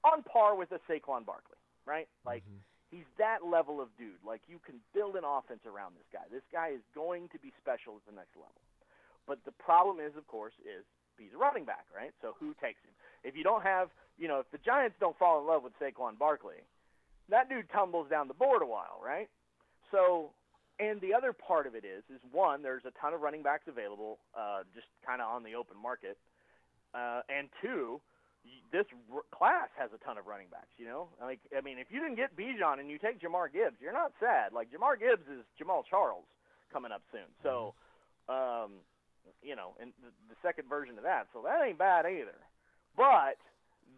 on par with a Saquon Barkley, right? Like Mhm. he's that level of dude. Like you can build an offense around this guy. This guy is going to be special at the next level. But the problem is, of course, is he's a running back, right? So who takes him? If you don't have, you know, if the Giants don't fall in love with Saquon Barkley, that dude tumbles down the board a while, right? So, and the other part of it is, is one, there's a ton of running backs available, uh, just kind of on the open market, uh, and two, this r- class has a ton of running backs. You know, like I mean, if you didn't get Bijan and you take Jahmyr Gibbs, you're not sad. Like Jahmyr Gibbs is Jamaal Charles coming up soon. So, um, you know, and the, the second version of that. So that ain't bad either. But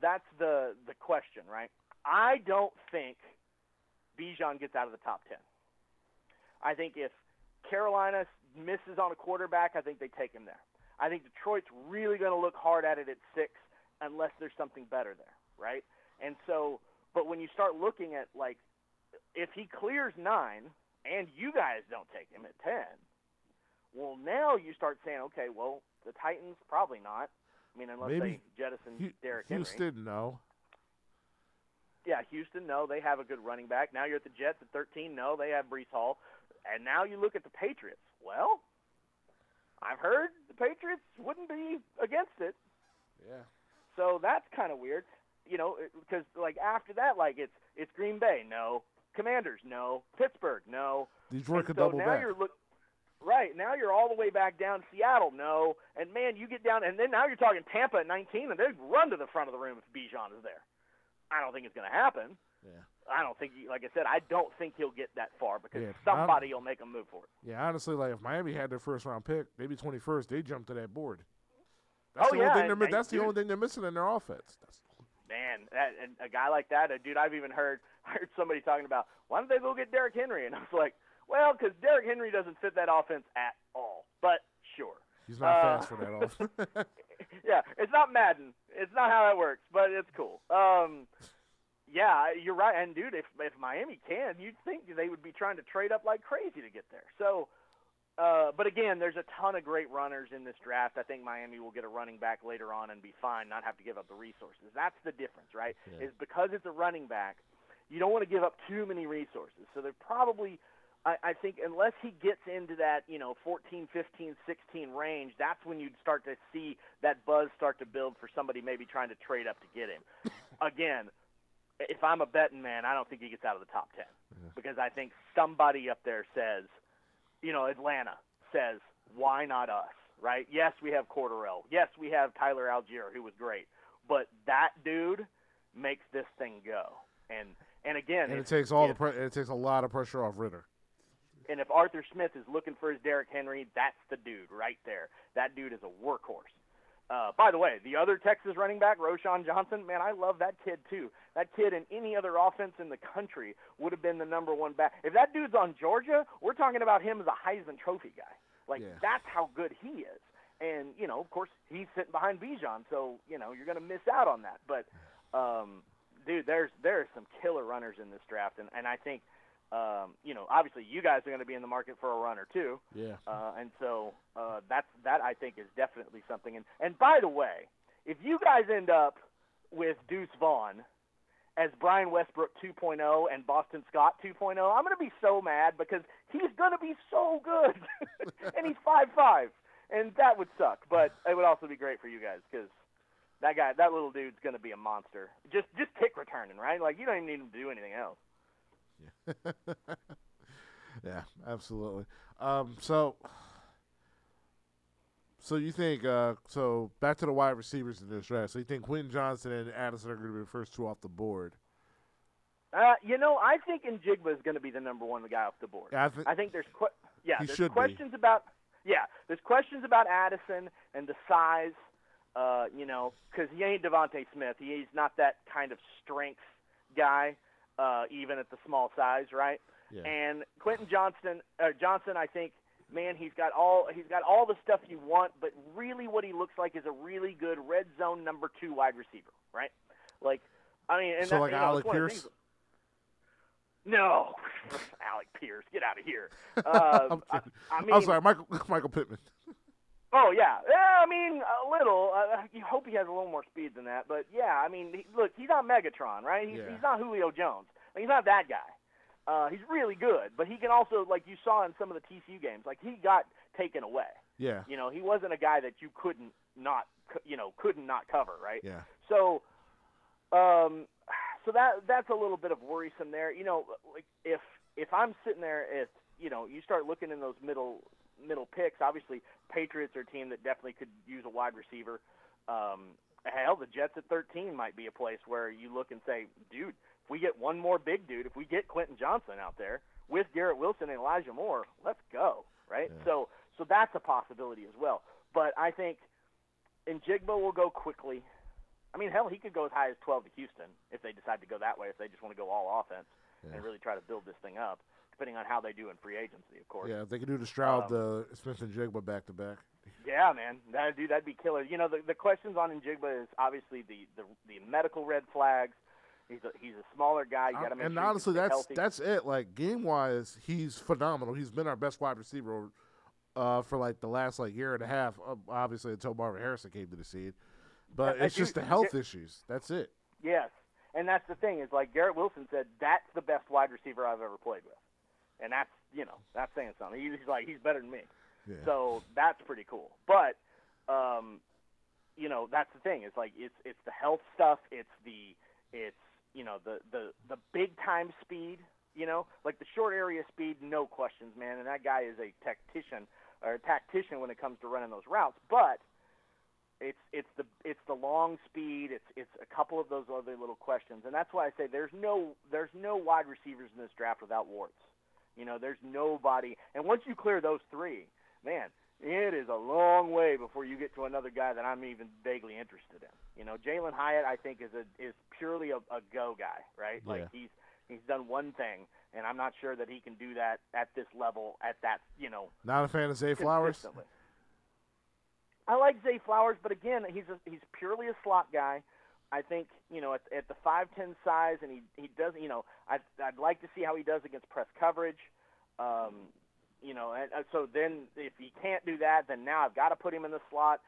that's the the question, right? I don't think Bijan gets out of the top ten. I think if Carolina misses on a quarterback, I think they take him there. I think Detroit's really going to look hard at it at six unless there's something better there, right? And so, but when you start looking at like, if he clears nine and you guys don't take him at ten, well, now you start saying, okay, well, The Titans probably not. I mean, unless Maybe they jettison Hu- Derrick Henry. Houston, no. Yeah, Houston, no, they have a good running back. Now you're at the Jets at 13, no, they have Breece Hall. And now you look at the Patriots. Well, I've heard the Patriots wouldn't be against it. Yeah. So that's kind of weird, you know, because like after that, like it's it's Green Bay, no, Commanders, no, Pittsburgh, no. Detroit could so double now back. you're look right now you're all the way back down Seattle, no, and man, you get down, and then now you're talking Tampa at 19, and they run to the front of the room if Bijan is there. I don't think it's going to happen. Yeah. I don't think, he, like I said, I don't think he'll get that far because Yeah, somebody will make a move for it. Yeah, honestly, like if Miami had their first round pick, maybe twenty first, they jump to that board. That's Oh, the only yeah, thing and- they're and that's the dude- only thing they're missing in their offense. That's, Man, that, and a guy like that, a dude, I've even heard heard somebody talking about why don't they go get Derrick Henry, and I was like, well, because Derrick Henry doesn't fit that offense at all. But sure, he's not Uh, fast for that offense. yeah, it's not Madden. It's not how that works, but it's cool. Um, yeah, you're right. And dude, if if Miami can, you'd think they would be trying to trade up like crazy to get there. So, uh, but again, there's a ton of great runners in this draft. I think Miami will get a running back later on and be fine, not have to give up the resources. That's the difference, right? Yeah. Is because it's a running back, you don't want to give up too many resources. So they're probably I, I think unless he gets into that, you know, 14, 15, 16 range, that's when you'd start to see that buzz start to build for somebody maybe trying to trade up to get him. Again, if I'm a betting man, I don't think he gets out of the top 10 because I think somebody up there says, you know, Atlanta says, why not us, right? Yes, we have Cordarrelle. Yes, we have Tyler Allgeier, who was great, but that dude makes this thing go. And and again, and it takes all the if- pre- it takes a lot of pressure off Ridder. and if Arthur Smith is looking for his Derrick Henry, that's the dude right there. That dude is a workhorse. Uh, by the way, the other Texas running back, Roschon Johnson, man, I love that kid too. That kid in any other offense in the country would have been the number one back. If that dude's on Georgia, we're talking about him as a Heisman Trophy guy. Like Yeah. that's how good he is. And you know, of course, he's sitting behind Bijan, so you know you're going to miss out on that. But um, dude, there's there's some killer runners in this draft, and and I think um, you know, obviously you guys are going to be in the market for a runner too, Yeah. uh, and so uh, that's that I think is definitely something. And and by the way, if you guys end up with Deuce Vaughn as Brian Westbrook 2.0 and Boston Scott 2.0, I'm going to be so mad because he's going to be so good, and he's five five, and that would suck. But it would also be great for you guys because. That guy, that little dude's gonna be a monster. Just, just kick returning, right? Like you don't even need him to do anything else. Yeah, absolutely. Um, so, so you think? Uh, so back to the wide receivers in this draft. So you think Quentin Johnston and Addison are going to be the first two off the board? Uh, you know, I think Njigba is going to be the number one guy off the board. Yeah, I think. I think there's que- yeah, He there's should be. questions about yeah, there's questions about Addison and the size. Uh, you know, because he ain't DeVonta Smith. He's not that kind of strength guy, uh, even at the small size, right? Yeah. And Quentin Johnston, uh, Johnson, I think, man, he's got all he's got all the stuff you want, but really, what he looks like is a really good red zone number two wide receiver, right? Like, I mean, and so that, like you know, Alec it's one of the Pierce. no, Alec Pierce, get out of here. Uh, I'm, I. I I'm sorry, Michael Michael Pittman. Oh yeah, yeah. I mean, a little. Uh, you hope he has a little more speed than that, but yeah. I mean, he, look, he's not Megatron, right? He's, Yeah. he's not Julio Jones. Like, he's not that guy. Uh, he's really good, but he can also, like you saw in some of the TCU games, like he got taken away. Yeah, You know, he wasn't a guy that you couldn't not, you know, couldn't not cover, right? yeah, So, um, so that that's a little bit of worrisome there. You know, like if if I'm sitting there, if you know, you start looking in those middle middle picks. Obviously, Patriots are a team that definitely could use a wide receiver. Um, hell, the Jets at 13 might be a place where you look and say, dude, if we get one more big dude, if we get Quentin Johnston out there with Garrett Wilson and Elijah Moore, let's go, right? Yeah. So, so that's a possibility as well. But I think Njigba will go quickly. I mean, hell, he could go as high as 12 to Houston if they decide to go that way. If they just want to go all offense Yeah. and really try to build this thing up, depending on how they do in free agency, of course. yeah. If they could do the Stroud, Um, uh, Smith-Njigba back to back. Yeah, man, that dude, that'd be killer. You know, the the questions on Njigba is obviously the the, the medical red flags. He's a he's a smaller guy. You got to make and sure honestly, that's healthy. that's it. Like game wise, he's phenomenal. He's been our best wide receiver uh, for like the last like year and a half. Obviously, until Marvin Harrison came to the scene, but I it's just the health issues. That's it. Yes, and that's the thing is like Garrett Wilson said that's the best wide receiver I've ever played with, and that's you know that's saying something. He's like he's better than me, Yeah. so that's pretty cool. But um, you know that's the thing. It's like it's it's the health stuff. It's the it's you know the the the big time speed. You know, like the short area speed, no questions, man. And that guy is a tactician or a tactician when it comes to running those routes. But it's it's the it's the long speed. It's it's a couple of those other little questions, and that's why I say there's no there's no wide receivers in this draft without warts. You know, there's nobody. And once you clear those three, man, it is a long way before you get to another guy that I'm even vaguely interested in. You know, Jalin Hyatt, I think, is a is purely a, a go guy, right? Yeah. Like he's he's done one thing, and I'm not sure that he can do that at this level, at that you know Not a fan of Zay Flowers. I like Zay Flowers, but again, he's a, he's purely a slot guy. I think you know at, at the five ten size, and he he doesn't. You know, I'd I'd like to see how he does against press coverage. Um, you know, and, and so then if he can't do that, then now I've got to put him in the slot.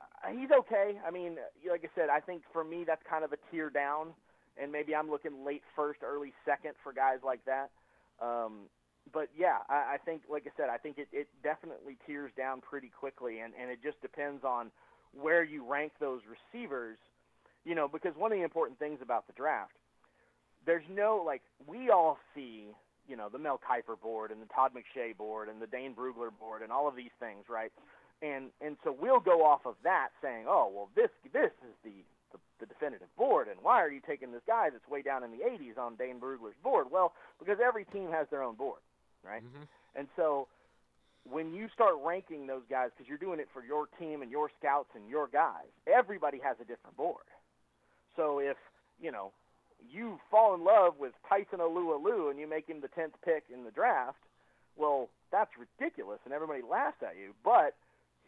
Uh, he's okay. I mean, like I said, I think for me that's kind of a tier down, and maybe I'm looking late first, early second for guys like that. Um, but yeah, I, I think, like I said, I think it, it definitely tears down pretty quickly, and, and it just depends on where you rank those receivers. You know, because one of the important things about the draft, there's no like we all see, you know, the Mel Kiper board and the Todd McShay board and the Dane Brugler board and all of these things, right? And and so we'll go off of that, saying, oh well, this this is the the, the definitive board, and why are you taking this guy that's way down in the 80s on Dane Brugler's board? Well, because every team has their own board, right? Mm-hmm. And so when you start ranking those guys, because you're doing it for your team and your scouts and your guys, everybody has a different board. So if you know you fall in love with Tyson Alualu and you make him the tenth pick in the draft, well, that's ridiculous, and everybody laughs at you. But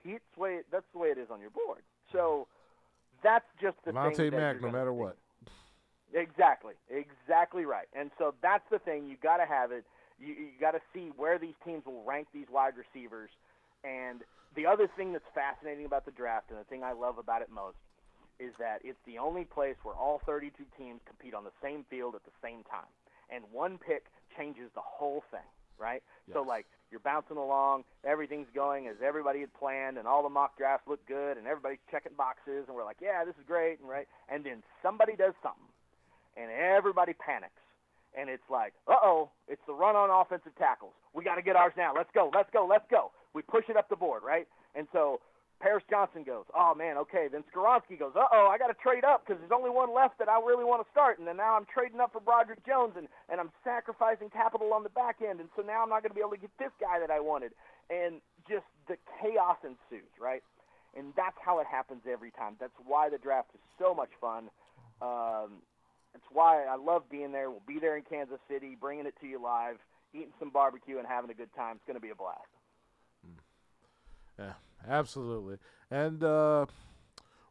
he's way that's the way it is on your board. So that's just the Monte thing Mack, no matter what. Exactly, exactly right. And so that's the thing. You got to have it. You, you got to see where these teams will rank these wide receivers. And the other thing that's fascinating about the draft, and the thing I love about it most, is that it's the only place where all 32 teams compete on the same field at the same time. And one pick changes the whole thing, right? So, like, you're bouncing along, everything's going as everybody had planned, and all the mock drafts look good, and everybody's checking boxes, and we're like, yeah, this is great, and right? And then somebody does something, and everybody panics. And it's like, uh oh, it's the run on offensive tackles. We got to get ours now. Let's go, let's go, let's go. We push it up the board, right? And so Paris Johnson goes, oh man, okay. Then Skoronski goes, uh oh, I got to trade up because there's only one left that I really want to start. And then now I'm trading up for Broderick Jones and, and I'm sacrificing capital on the back end. And so now I'm not going to be able to get this guy that I wanted. And just the chaos ensues, right? And that's how it happens every time. That's why the draft is so much fun. Um, it's why I love being there. We'll be there in Kansas City, bringing it to you live, eating some barbecue, and having a good time. It's going to be a blast. Yeah, absolutely. And uh,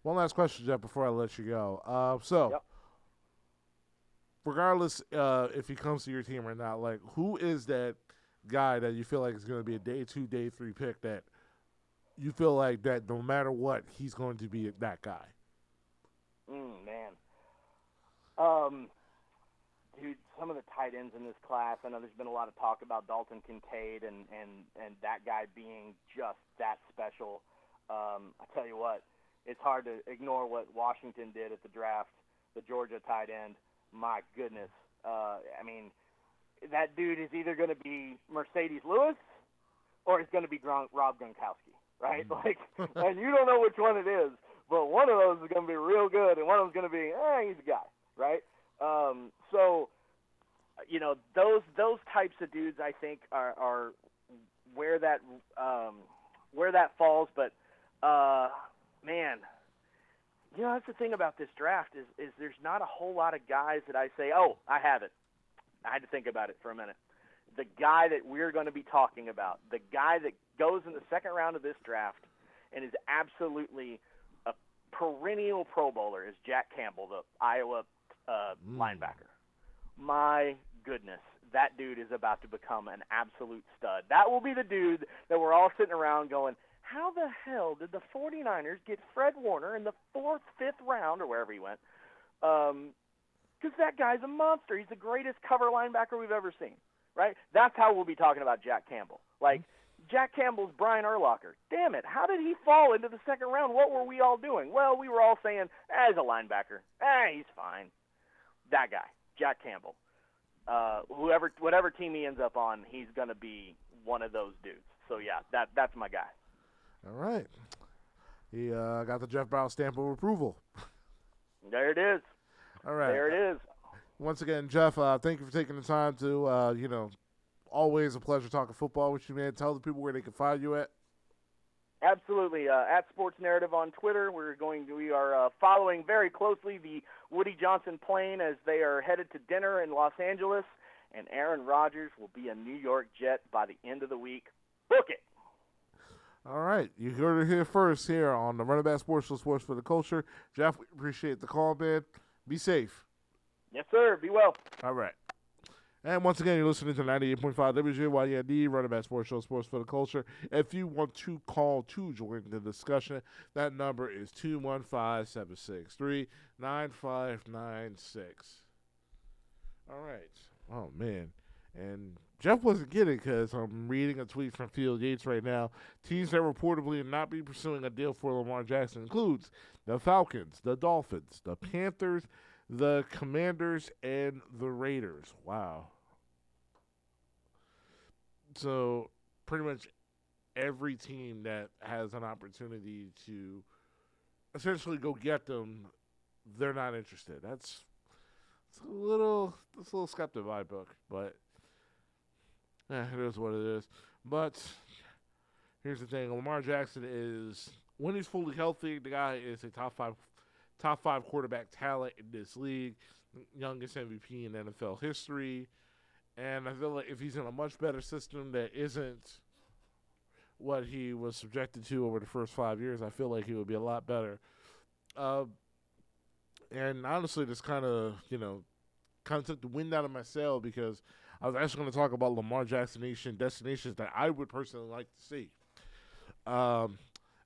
one last question, Jeff, before I let you go. Uh, so, Yep. regardless uh, if he comes to your team or not, like who is that guy that you feel like is going to be a day two, day three pick that you feel like that no matter what, he's going to be that guy? Mm, man. Um, dude, some of the tight ends in this class. I know there's been a lot of talk about Dalton Kincaid and and and that guy being just that special. Um, I tell you what, it's hard to ignore what Washington did at the draft. The Georgia tight end. My goodness. Uh, I mean, that dude is either going to be Marcedes Lewis or he's going to be Gron- Rob Gronkowski, right? Like, and you don't know which one it is, but one of those is going to be real good, and one of them's going to be, eh, he's a guy, right? Um, so, you know, those those types of dudes, I think, are are where that um, where that falls. But uh, man, you know, that's the thing about this draft is is there's not a whole lot of guys that I say, oh, I have it. I had to think about it for a minute. The guy that we're going to be talking about, the guy that goes in the second round of this draft and is absolutely a perennial Pro Bowler, is Jack Campbell, the Iowa uh, Mm. linebacker. My goodness, that dude is about to become an absolute stud. That will be the dude that we're all sitting around going, how the hell did the 49ers get Fred Warner in the fourth, fifth round, or wherever he went? Because um, that guy's a monster. He's the greatest cover linebacker we've ever seen, right? That's how we'll be talking about Jack Campbell. Like, Jack Campbell's Brian Urlacher. Damn it, how did he fall into the second round? What were we all doing? Well, we were all saying, he's a linebacker. Eh, he's fine. That guy, Jack Campbell. Uh, whoever, whatever team he ends up on, he's gonna be one of those dudes. So yeah, that that's my guy. All right. He uh, got the Jeff Brown stamp of approval. There it is. All right. There it is. Once again, Jeff, uh, thank you for taking the time to, uh, you know, always a pleasure talking football with you, man. Tell the people where they can find you at. Absolutely. Uh, at Sports Narrative on Twitter, we're going. To, we are uh, following very closely the Woody Johnson plane as they are headed to dinner in Los Angeles, and Aaron Rodgers will be a New York Jet by the end of the week. Book it. All right, you heard it here first here on the Run It Back Sports Sports for the Culture. Jeff, we appreciate the call, man. Be safe. Yes, sir. Be well. All right. And once again, you're listening to 98.5 WJYND, Run It Back Sports Show, Sports for the Culture. If you want to call to join the discussion, that number is 215 763 9596. All right. Oh, man. And Jeff wasn't getting because I'm reading a tweet from Field Yates right now. Teams that reportedly not be pursuing a deal for Lamar Jackson includes the Falcons, the Dolphins, the Panthers, the Commanders, and the Raiders. Wow. So pretty much every team that has an opportunity to essentially go get them, they're not interested. That's it's a little it's a little skeptic my book, but eh, it is what it is. But here's the thing: Lamar Jackson is when he's fully healthy, the guy is a top five top five quarterback talent in this league, youngest MVP in NFL history. And I feel like if he's in a much better system that isn't what he was subjected to over the first five years, I feel like he would be a lot better. Uh, and honestly, this kind of, you know, kind of took the wind out of my sail because I was actually going to talk about Lamar Jackson Nation destinations that I would personally like to see. Um,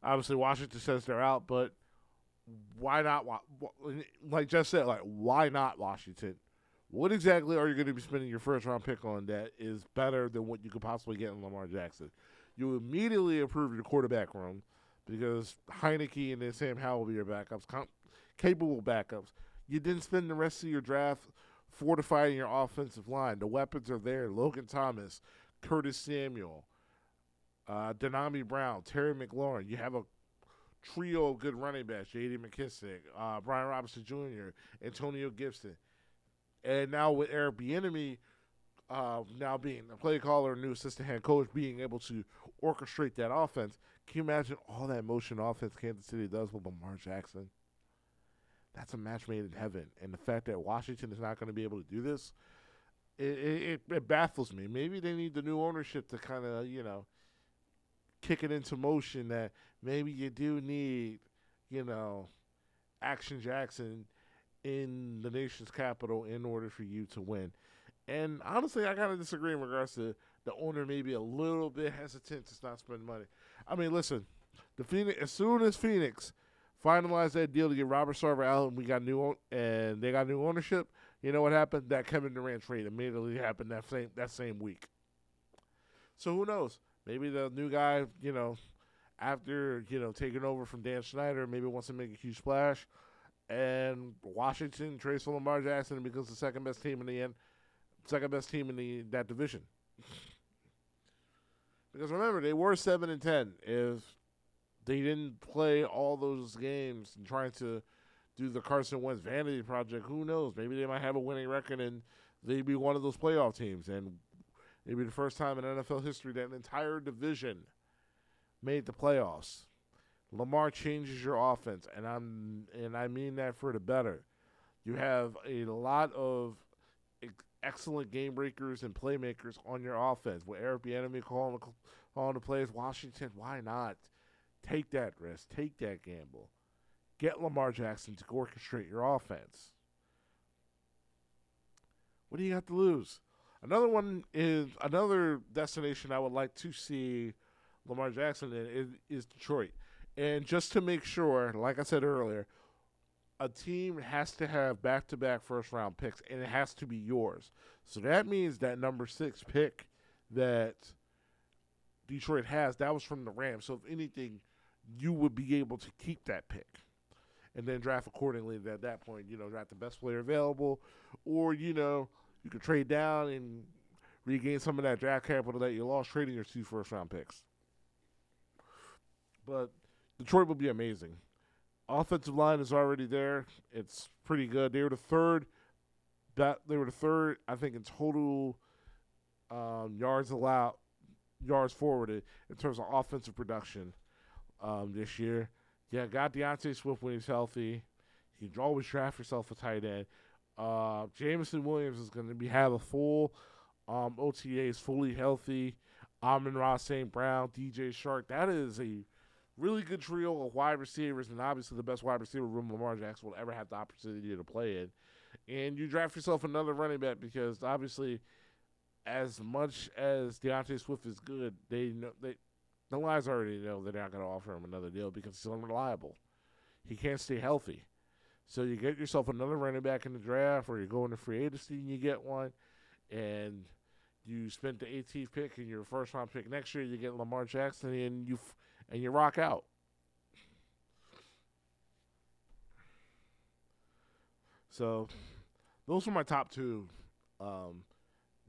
obviously, Washington says they're out, but why not? Like just said, like why not Washington? What exactly are you going to be spending your first round pick on that is better than what you could possibly get in Lamar Jackson? You immediately improve your quarterback room because Heinicke and then Sam Howell will be your backups, capable backups. You didn't spend the rest of your draft fortifying your offensive line. The weapons are there. Logan Thomas, Curtis Samuel, uh, Dyami Brown, Terry McLaurin. You have a trio of good running backs: J.D. McKissic, uh, Brian Robinson Jr., Antonio Gibson, and now with Eric Bieniemy uh, now being a play caller, new assistant head coach, being able to orchestrate that offense. Can you imagine all that motion offense Kansas City does with Lamar Jackson? That's a match made in heaven, and the fact that Washington is not going to be able to do this, it, it, it baffles me. Maybe they need the new ownership to kind of you know kick it into motion that maybe you do need, you know, Action Jackson in the nation's capital in order for you to win. And honestly, I kind of disagree in regards to the owner maybe a little bit hesitant to not spend money. I mean, listen, the Phoenix as soon as Phoenix finalized that deal to get Robert Sarver out, and we got new and they got new ownership. You know what happened? That Kevin Durant trade immediately happened that same that same week. So who knows? Maybe the new guy, you know, after you know taking over from Dan Snyder, maybe wants to make a huge splash, and Washington trades for Lamar Jackson and becomes the second best team in the end, second best team in the that division. because remember, they were seven and ten. If they didn't play all those games and trying to do the Carson Wentz vanity project, who knows? Maybe they might have a winning record and they'd be one of those playoff teams. And It'd be the first time in NFL history that an entire division made the playoffs. Lamar changes your offense, and I'm and I mean that for the better. You have a lot of excellent game breakers and playmakers on your offense. With Eric Bieniemy calling calling the plays, Washington, why not take that risk, take that gamble, get Lamar Jackson to orchestrate your offense. What do you got to lose? Another one is another destination I would like to see Lamar Jackson in is, Detroit. And just to make sure, like I said earlier, a team has to have back to back first round picks and it has to be yours. So that means that number six pick that Detroit has, that was from the Rams. So if anything, you would be able to keep that pick and then draft accordingly. At that point, you know, draft the best player available, or you know, you could trade down and regain some of that draft capital that you lost trading your two first round picks. But Detroit will be amazing. Offensive line is already there. It's pretty good. They were the third. That they were the third, I think, in total um, yards allowed, yards forwarded in terms of offensive production um, this year. Yeah, got D'Andre Swift when he's healthy. You can always draft yourself a tight end. Uh, Jameson Williams is going to be have a full um, Is fully healthy. Amon-Ra St. Brown, DJ Chark. That is a really good trio of wide receivers, and obviously the best wide receiver room Lamar Jackson will ever have the opportunity to play in. And you draft yourself another running back because obviously, as much as D'Andre Swift is good, they know they the Lions already know they're not going to offer him another deal because he's unreliable. He can't stay healthy. So you get yourself another running back in the draft, or you go into free agency and you get one, and you spent the 18th pick and your first round pick next year. You get Lamar Jackson, and you f- and you rock out. So, those were my top two um,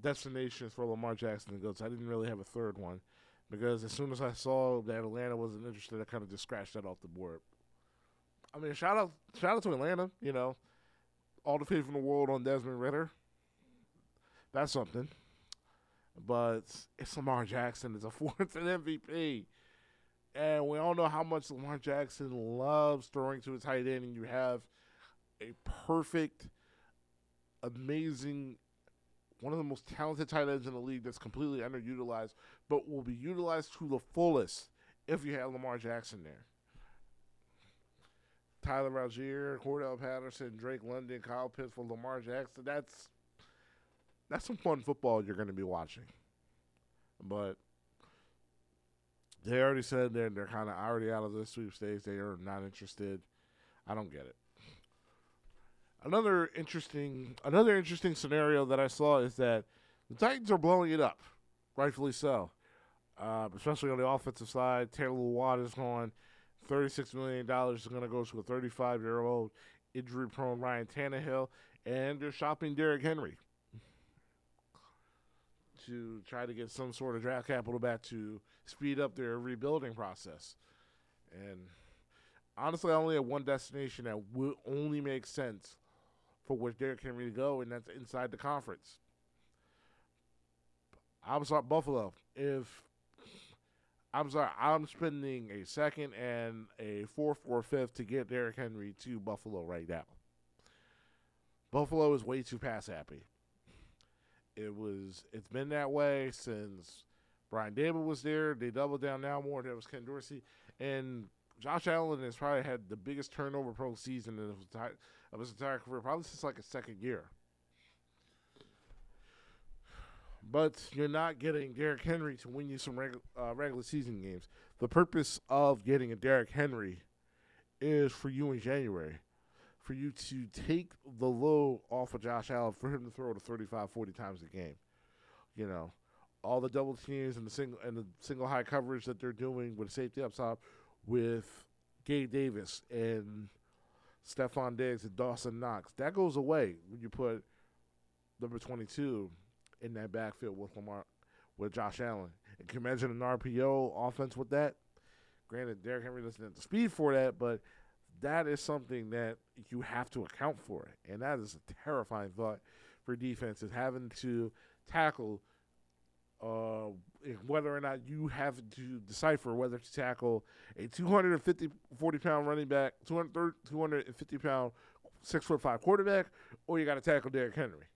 destinations for Lamar Jackson to go. I didn't really have a third one because as soon as I saw that Atlanta wasn't interested, I kind of just scratched that off the board. I mean, shout out, shout out to Atlanta. You know, all the faith in the world on Desmond Ridder. That's something. But it's Lamar Jackson. It's a fourth an MVP. And we all know how much Lamar Jackson loves throwing to a tight end, and you have a perfect, amazing, one of the most talented tight ends in the league that's completely underutilized, but will be utilized to the fullest if you have Lamar Jackson there. Tyler Allgeier, Cordell Patterson, Drake London, Kyle Pitts for Lamar Jackson. That's that's some fun football you're going to be watching. But they already said they're they're kind of already out of the sweepstakes. They are not interested. I don't get it. Another interesting another interesting scenario that I saw is that the Titans are blowing it up, rightfully so. Uh, especially on the offensive side, Taylor Watt is gone. $36 million is going to go to a 35 year old injury prone Ryan Tannehill, and they're shopping Derrick Henry to try to get some sort of draft capital back to speed up their rebuilding process. And honestly, I only have one destination that would only make sense for which Derrick Henry to go, and that's inside the conference. I'm sorry, Buffalo. If I'm sorry, I'm spending a second and a fourth or fifth to get Derrick Henry to Buffalo right now. Buffalo is way too pass happy. It was it's been that way since Brian Daboll was there. They doubled down now more. That was Ken Dorsey. And Josh Allen has probably had the biggest turnover pro season of his entire, of his entire career, probably since like a second year. But you're not getting Derrick Henry to win you some regu- uh, regular season games. The purpose of getting a Derrick Henry is for you in January, for you to take the load off of Josh Allen, for him to throw to 35, 40 times a game. You know, all the double teams and the single and the single high coverage that they're doing with safety up top with Gabe Davis and Stefon Diggs and Dawson Knox. That goes away when you put number 22 in that backfield with Lamar, with Josh Allen. And can you imagine an RPO offense with that? Granted, Derrick Henry doesn't have the speed for that, but that is something that you have to account for. And that is a terrifying thought for defenses having to tackle uh, whether or not you have to decipher whether to tackle a 250, 40 pound running back, 200, 250 pound, six foot five quarterback, or you got to tackle Derrick Henry.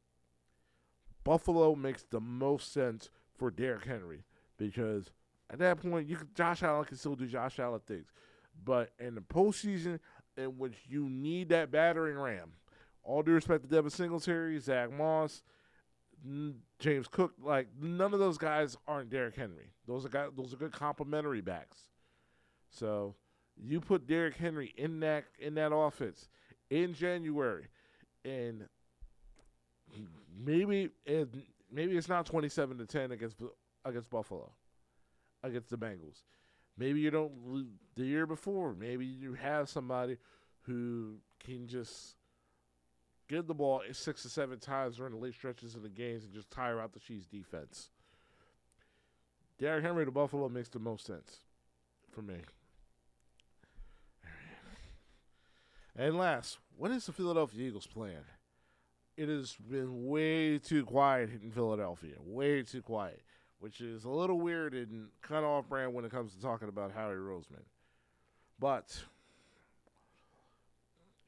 Buffalo makes the most sense for Derrick Henry because at that point, you can, Josh Allen can still do Josh Allen things. But in the postseason, in which you need that battering ram, all due respect to Devin Singletary, Zach Moss, James Cook. Like none of those guys aren't Derrick Henry. Those are guys. Those are good complementary backs. So you put Derrick Henry in that in that offense in January, and maybe it, maybe it's not twenty seven to ten against against Buffalo, against the Bengals. Maybe you don't the year before. Maybe you have somebody who can just give the ball six or seven times during the late stretches of the games and just tire out the Chiefs defense. Derrick Henry to Buffalo makes the most sense for me. And last, what is the Philadelphia Eagles plan? It has been way too quiet in Philadelphia. Way too quiet, which is a little weird and kind of off brand when it comes to talking about Howie Roseman. But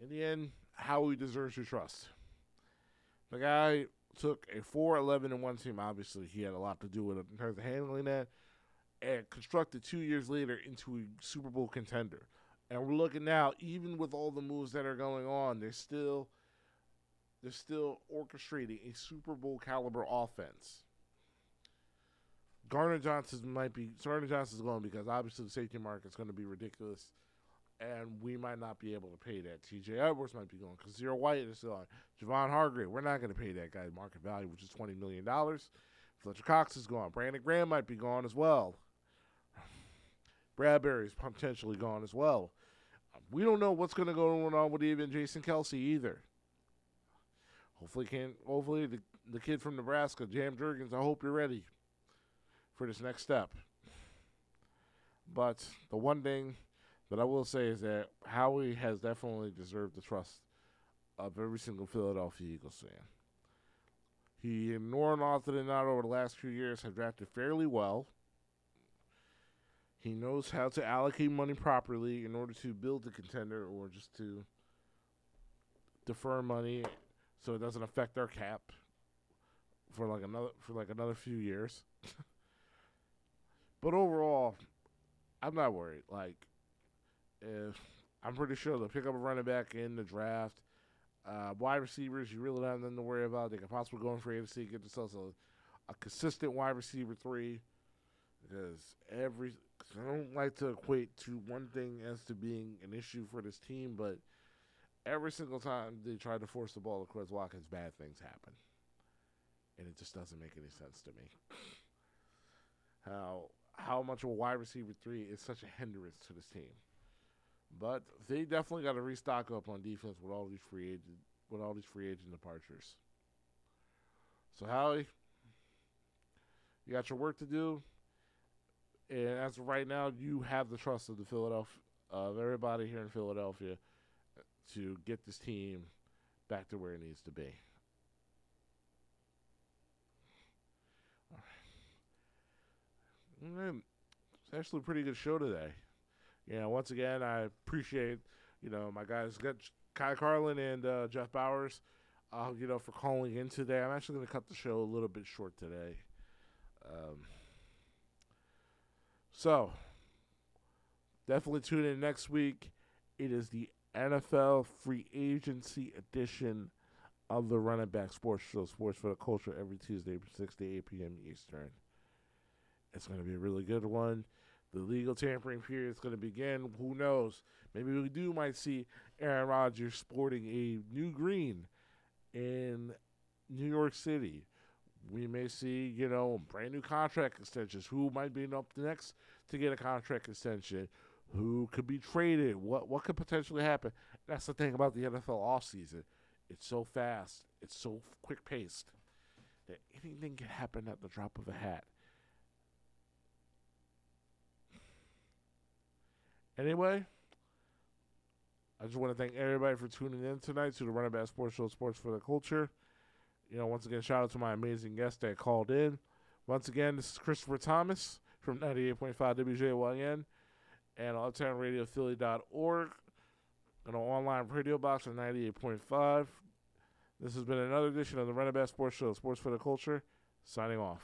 in the end, Howie deserves your trust. The guy took a 4 11 and 1 team. Obviously, he had a lot to do with it in terms of handling that, and constructed two years later into a Super Bowl contender. And we're looking now, even with all the moves that are going on, they're still they're still orchestrating a Super Bowl caliber offense. Gardner Johnson might be Gardner Johnson's going because obviously the safety market is going to be ridiculous, and we might not be able to pay that. T.J. Edwards might be going because Zero White is still on. Javon Hargrave, we're not going to pay that guy market value, which is twenty million dollars. Fletcher Cox is gone. Brandon Graham might be gone as well. Bradberry is potentially gone as well. We don't know what's going to go on with even Jason Kelce either. Hopefully, can hopefully the the kid from Nebraska, Cam Jurgens. I hope you're ready for this next step. But the one thing that I will say is that Howie has definitely deserved the trust of every single Philadelphia Eagles fan. He, more often than not, over the last few years, have drafted fairly well. He knows how to allocate money properly in order to build a contender or just to defer money so it doesn't affect our cap for like another for like another few years. but overall, I'm not worried. Like if I'm pretty sure they'll pick up a running back in the draft. Uh, wide receivers, you really don't have nothing to worry about. They could possibly go in free agency, get themselves a, a consistent wide receiver three. Because every I don't like to equate to one thing as to being an issue for this team, but every single time they try to force the ball Quez Watkins, bad things happen. And it just doesn't make any sense to me. How how much a wide receiver three is such a hindrance to this team. But they definitely got to restock up on defense with all these free agent with all these free agent departures. So Howie, you got your work to do. And as of right now, you have the trust of the Philadelphia of everybody here in Philadelphia to get this team back to where it needs to be. It's actually a pretty good show today. You know, once again, I appreciate, you know, my guys, got Ky Carlin and uh, Jeff Bowers, uh, you know, for calling in today. I'm actually going to cut the show a little bit short today. Um, so, definitely tune in next week. It is the NFL free agency edition of the Run It Back Sports Show, Sports for the Culture, every Tuesday from 6 to 8 p.m. Eastern. It's going to be a really good one. The legal tampering period is going to begin. Who knows? Maybe we do might see Aaron Rodgers sporting a new green in New York City. We may see, you know, brand new contract extensions. Who might be up next to get a contract extension? Who could be traded, what what could potentially happen. That's the thing about the NFL offseason. It's so fast, it's so quick paced that anything can happen at the drop of a hat. Anyway, I just want to thank everybody for tuning in tonight to the Run It Back Sports Show, Sports for the Culture. You know, once again, shout out to my amazing guest that called in. Once again, this is Christopher Thomas from 98.5 WJYN and uptownradiophilly.org and on online radio box at 98.5. This has been another edition of the Back Sports Show, Sports for the Culture. Signing off.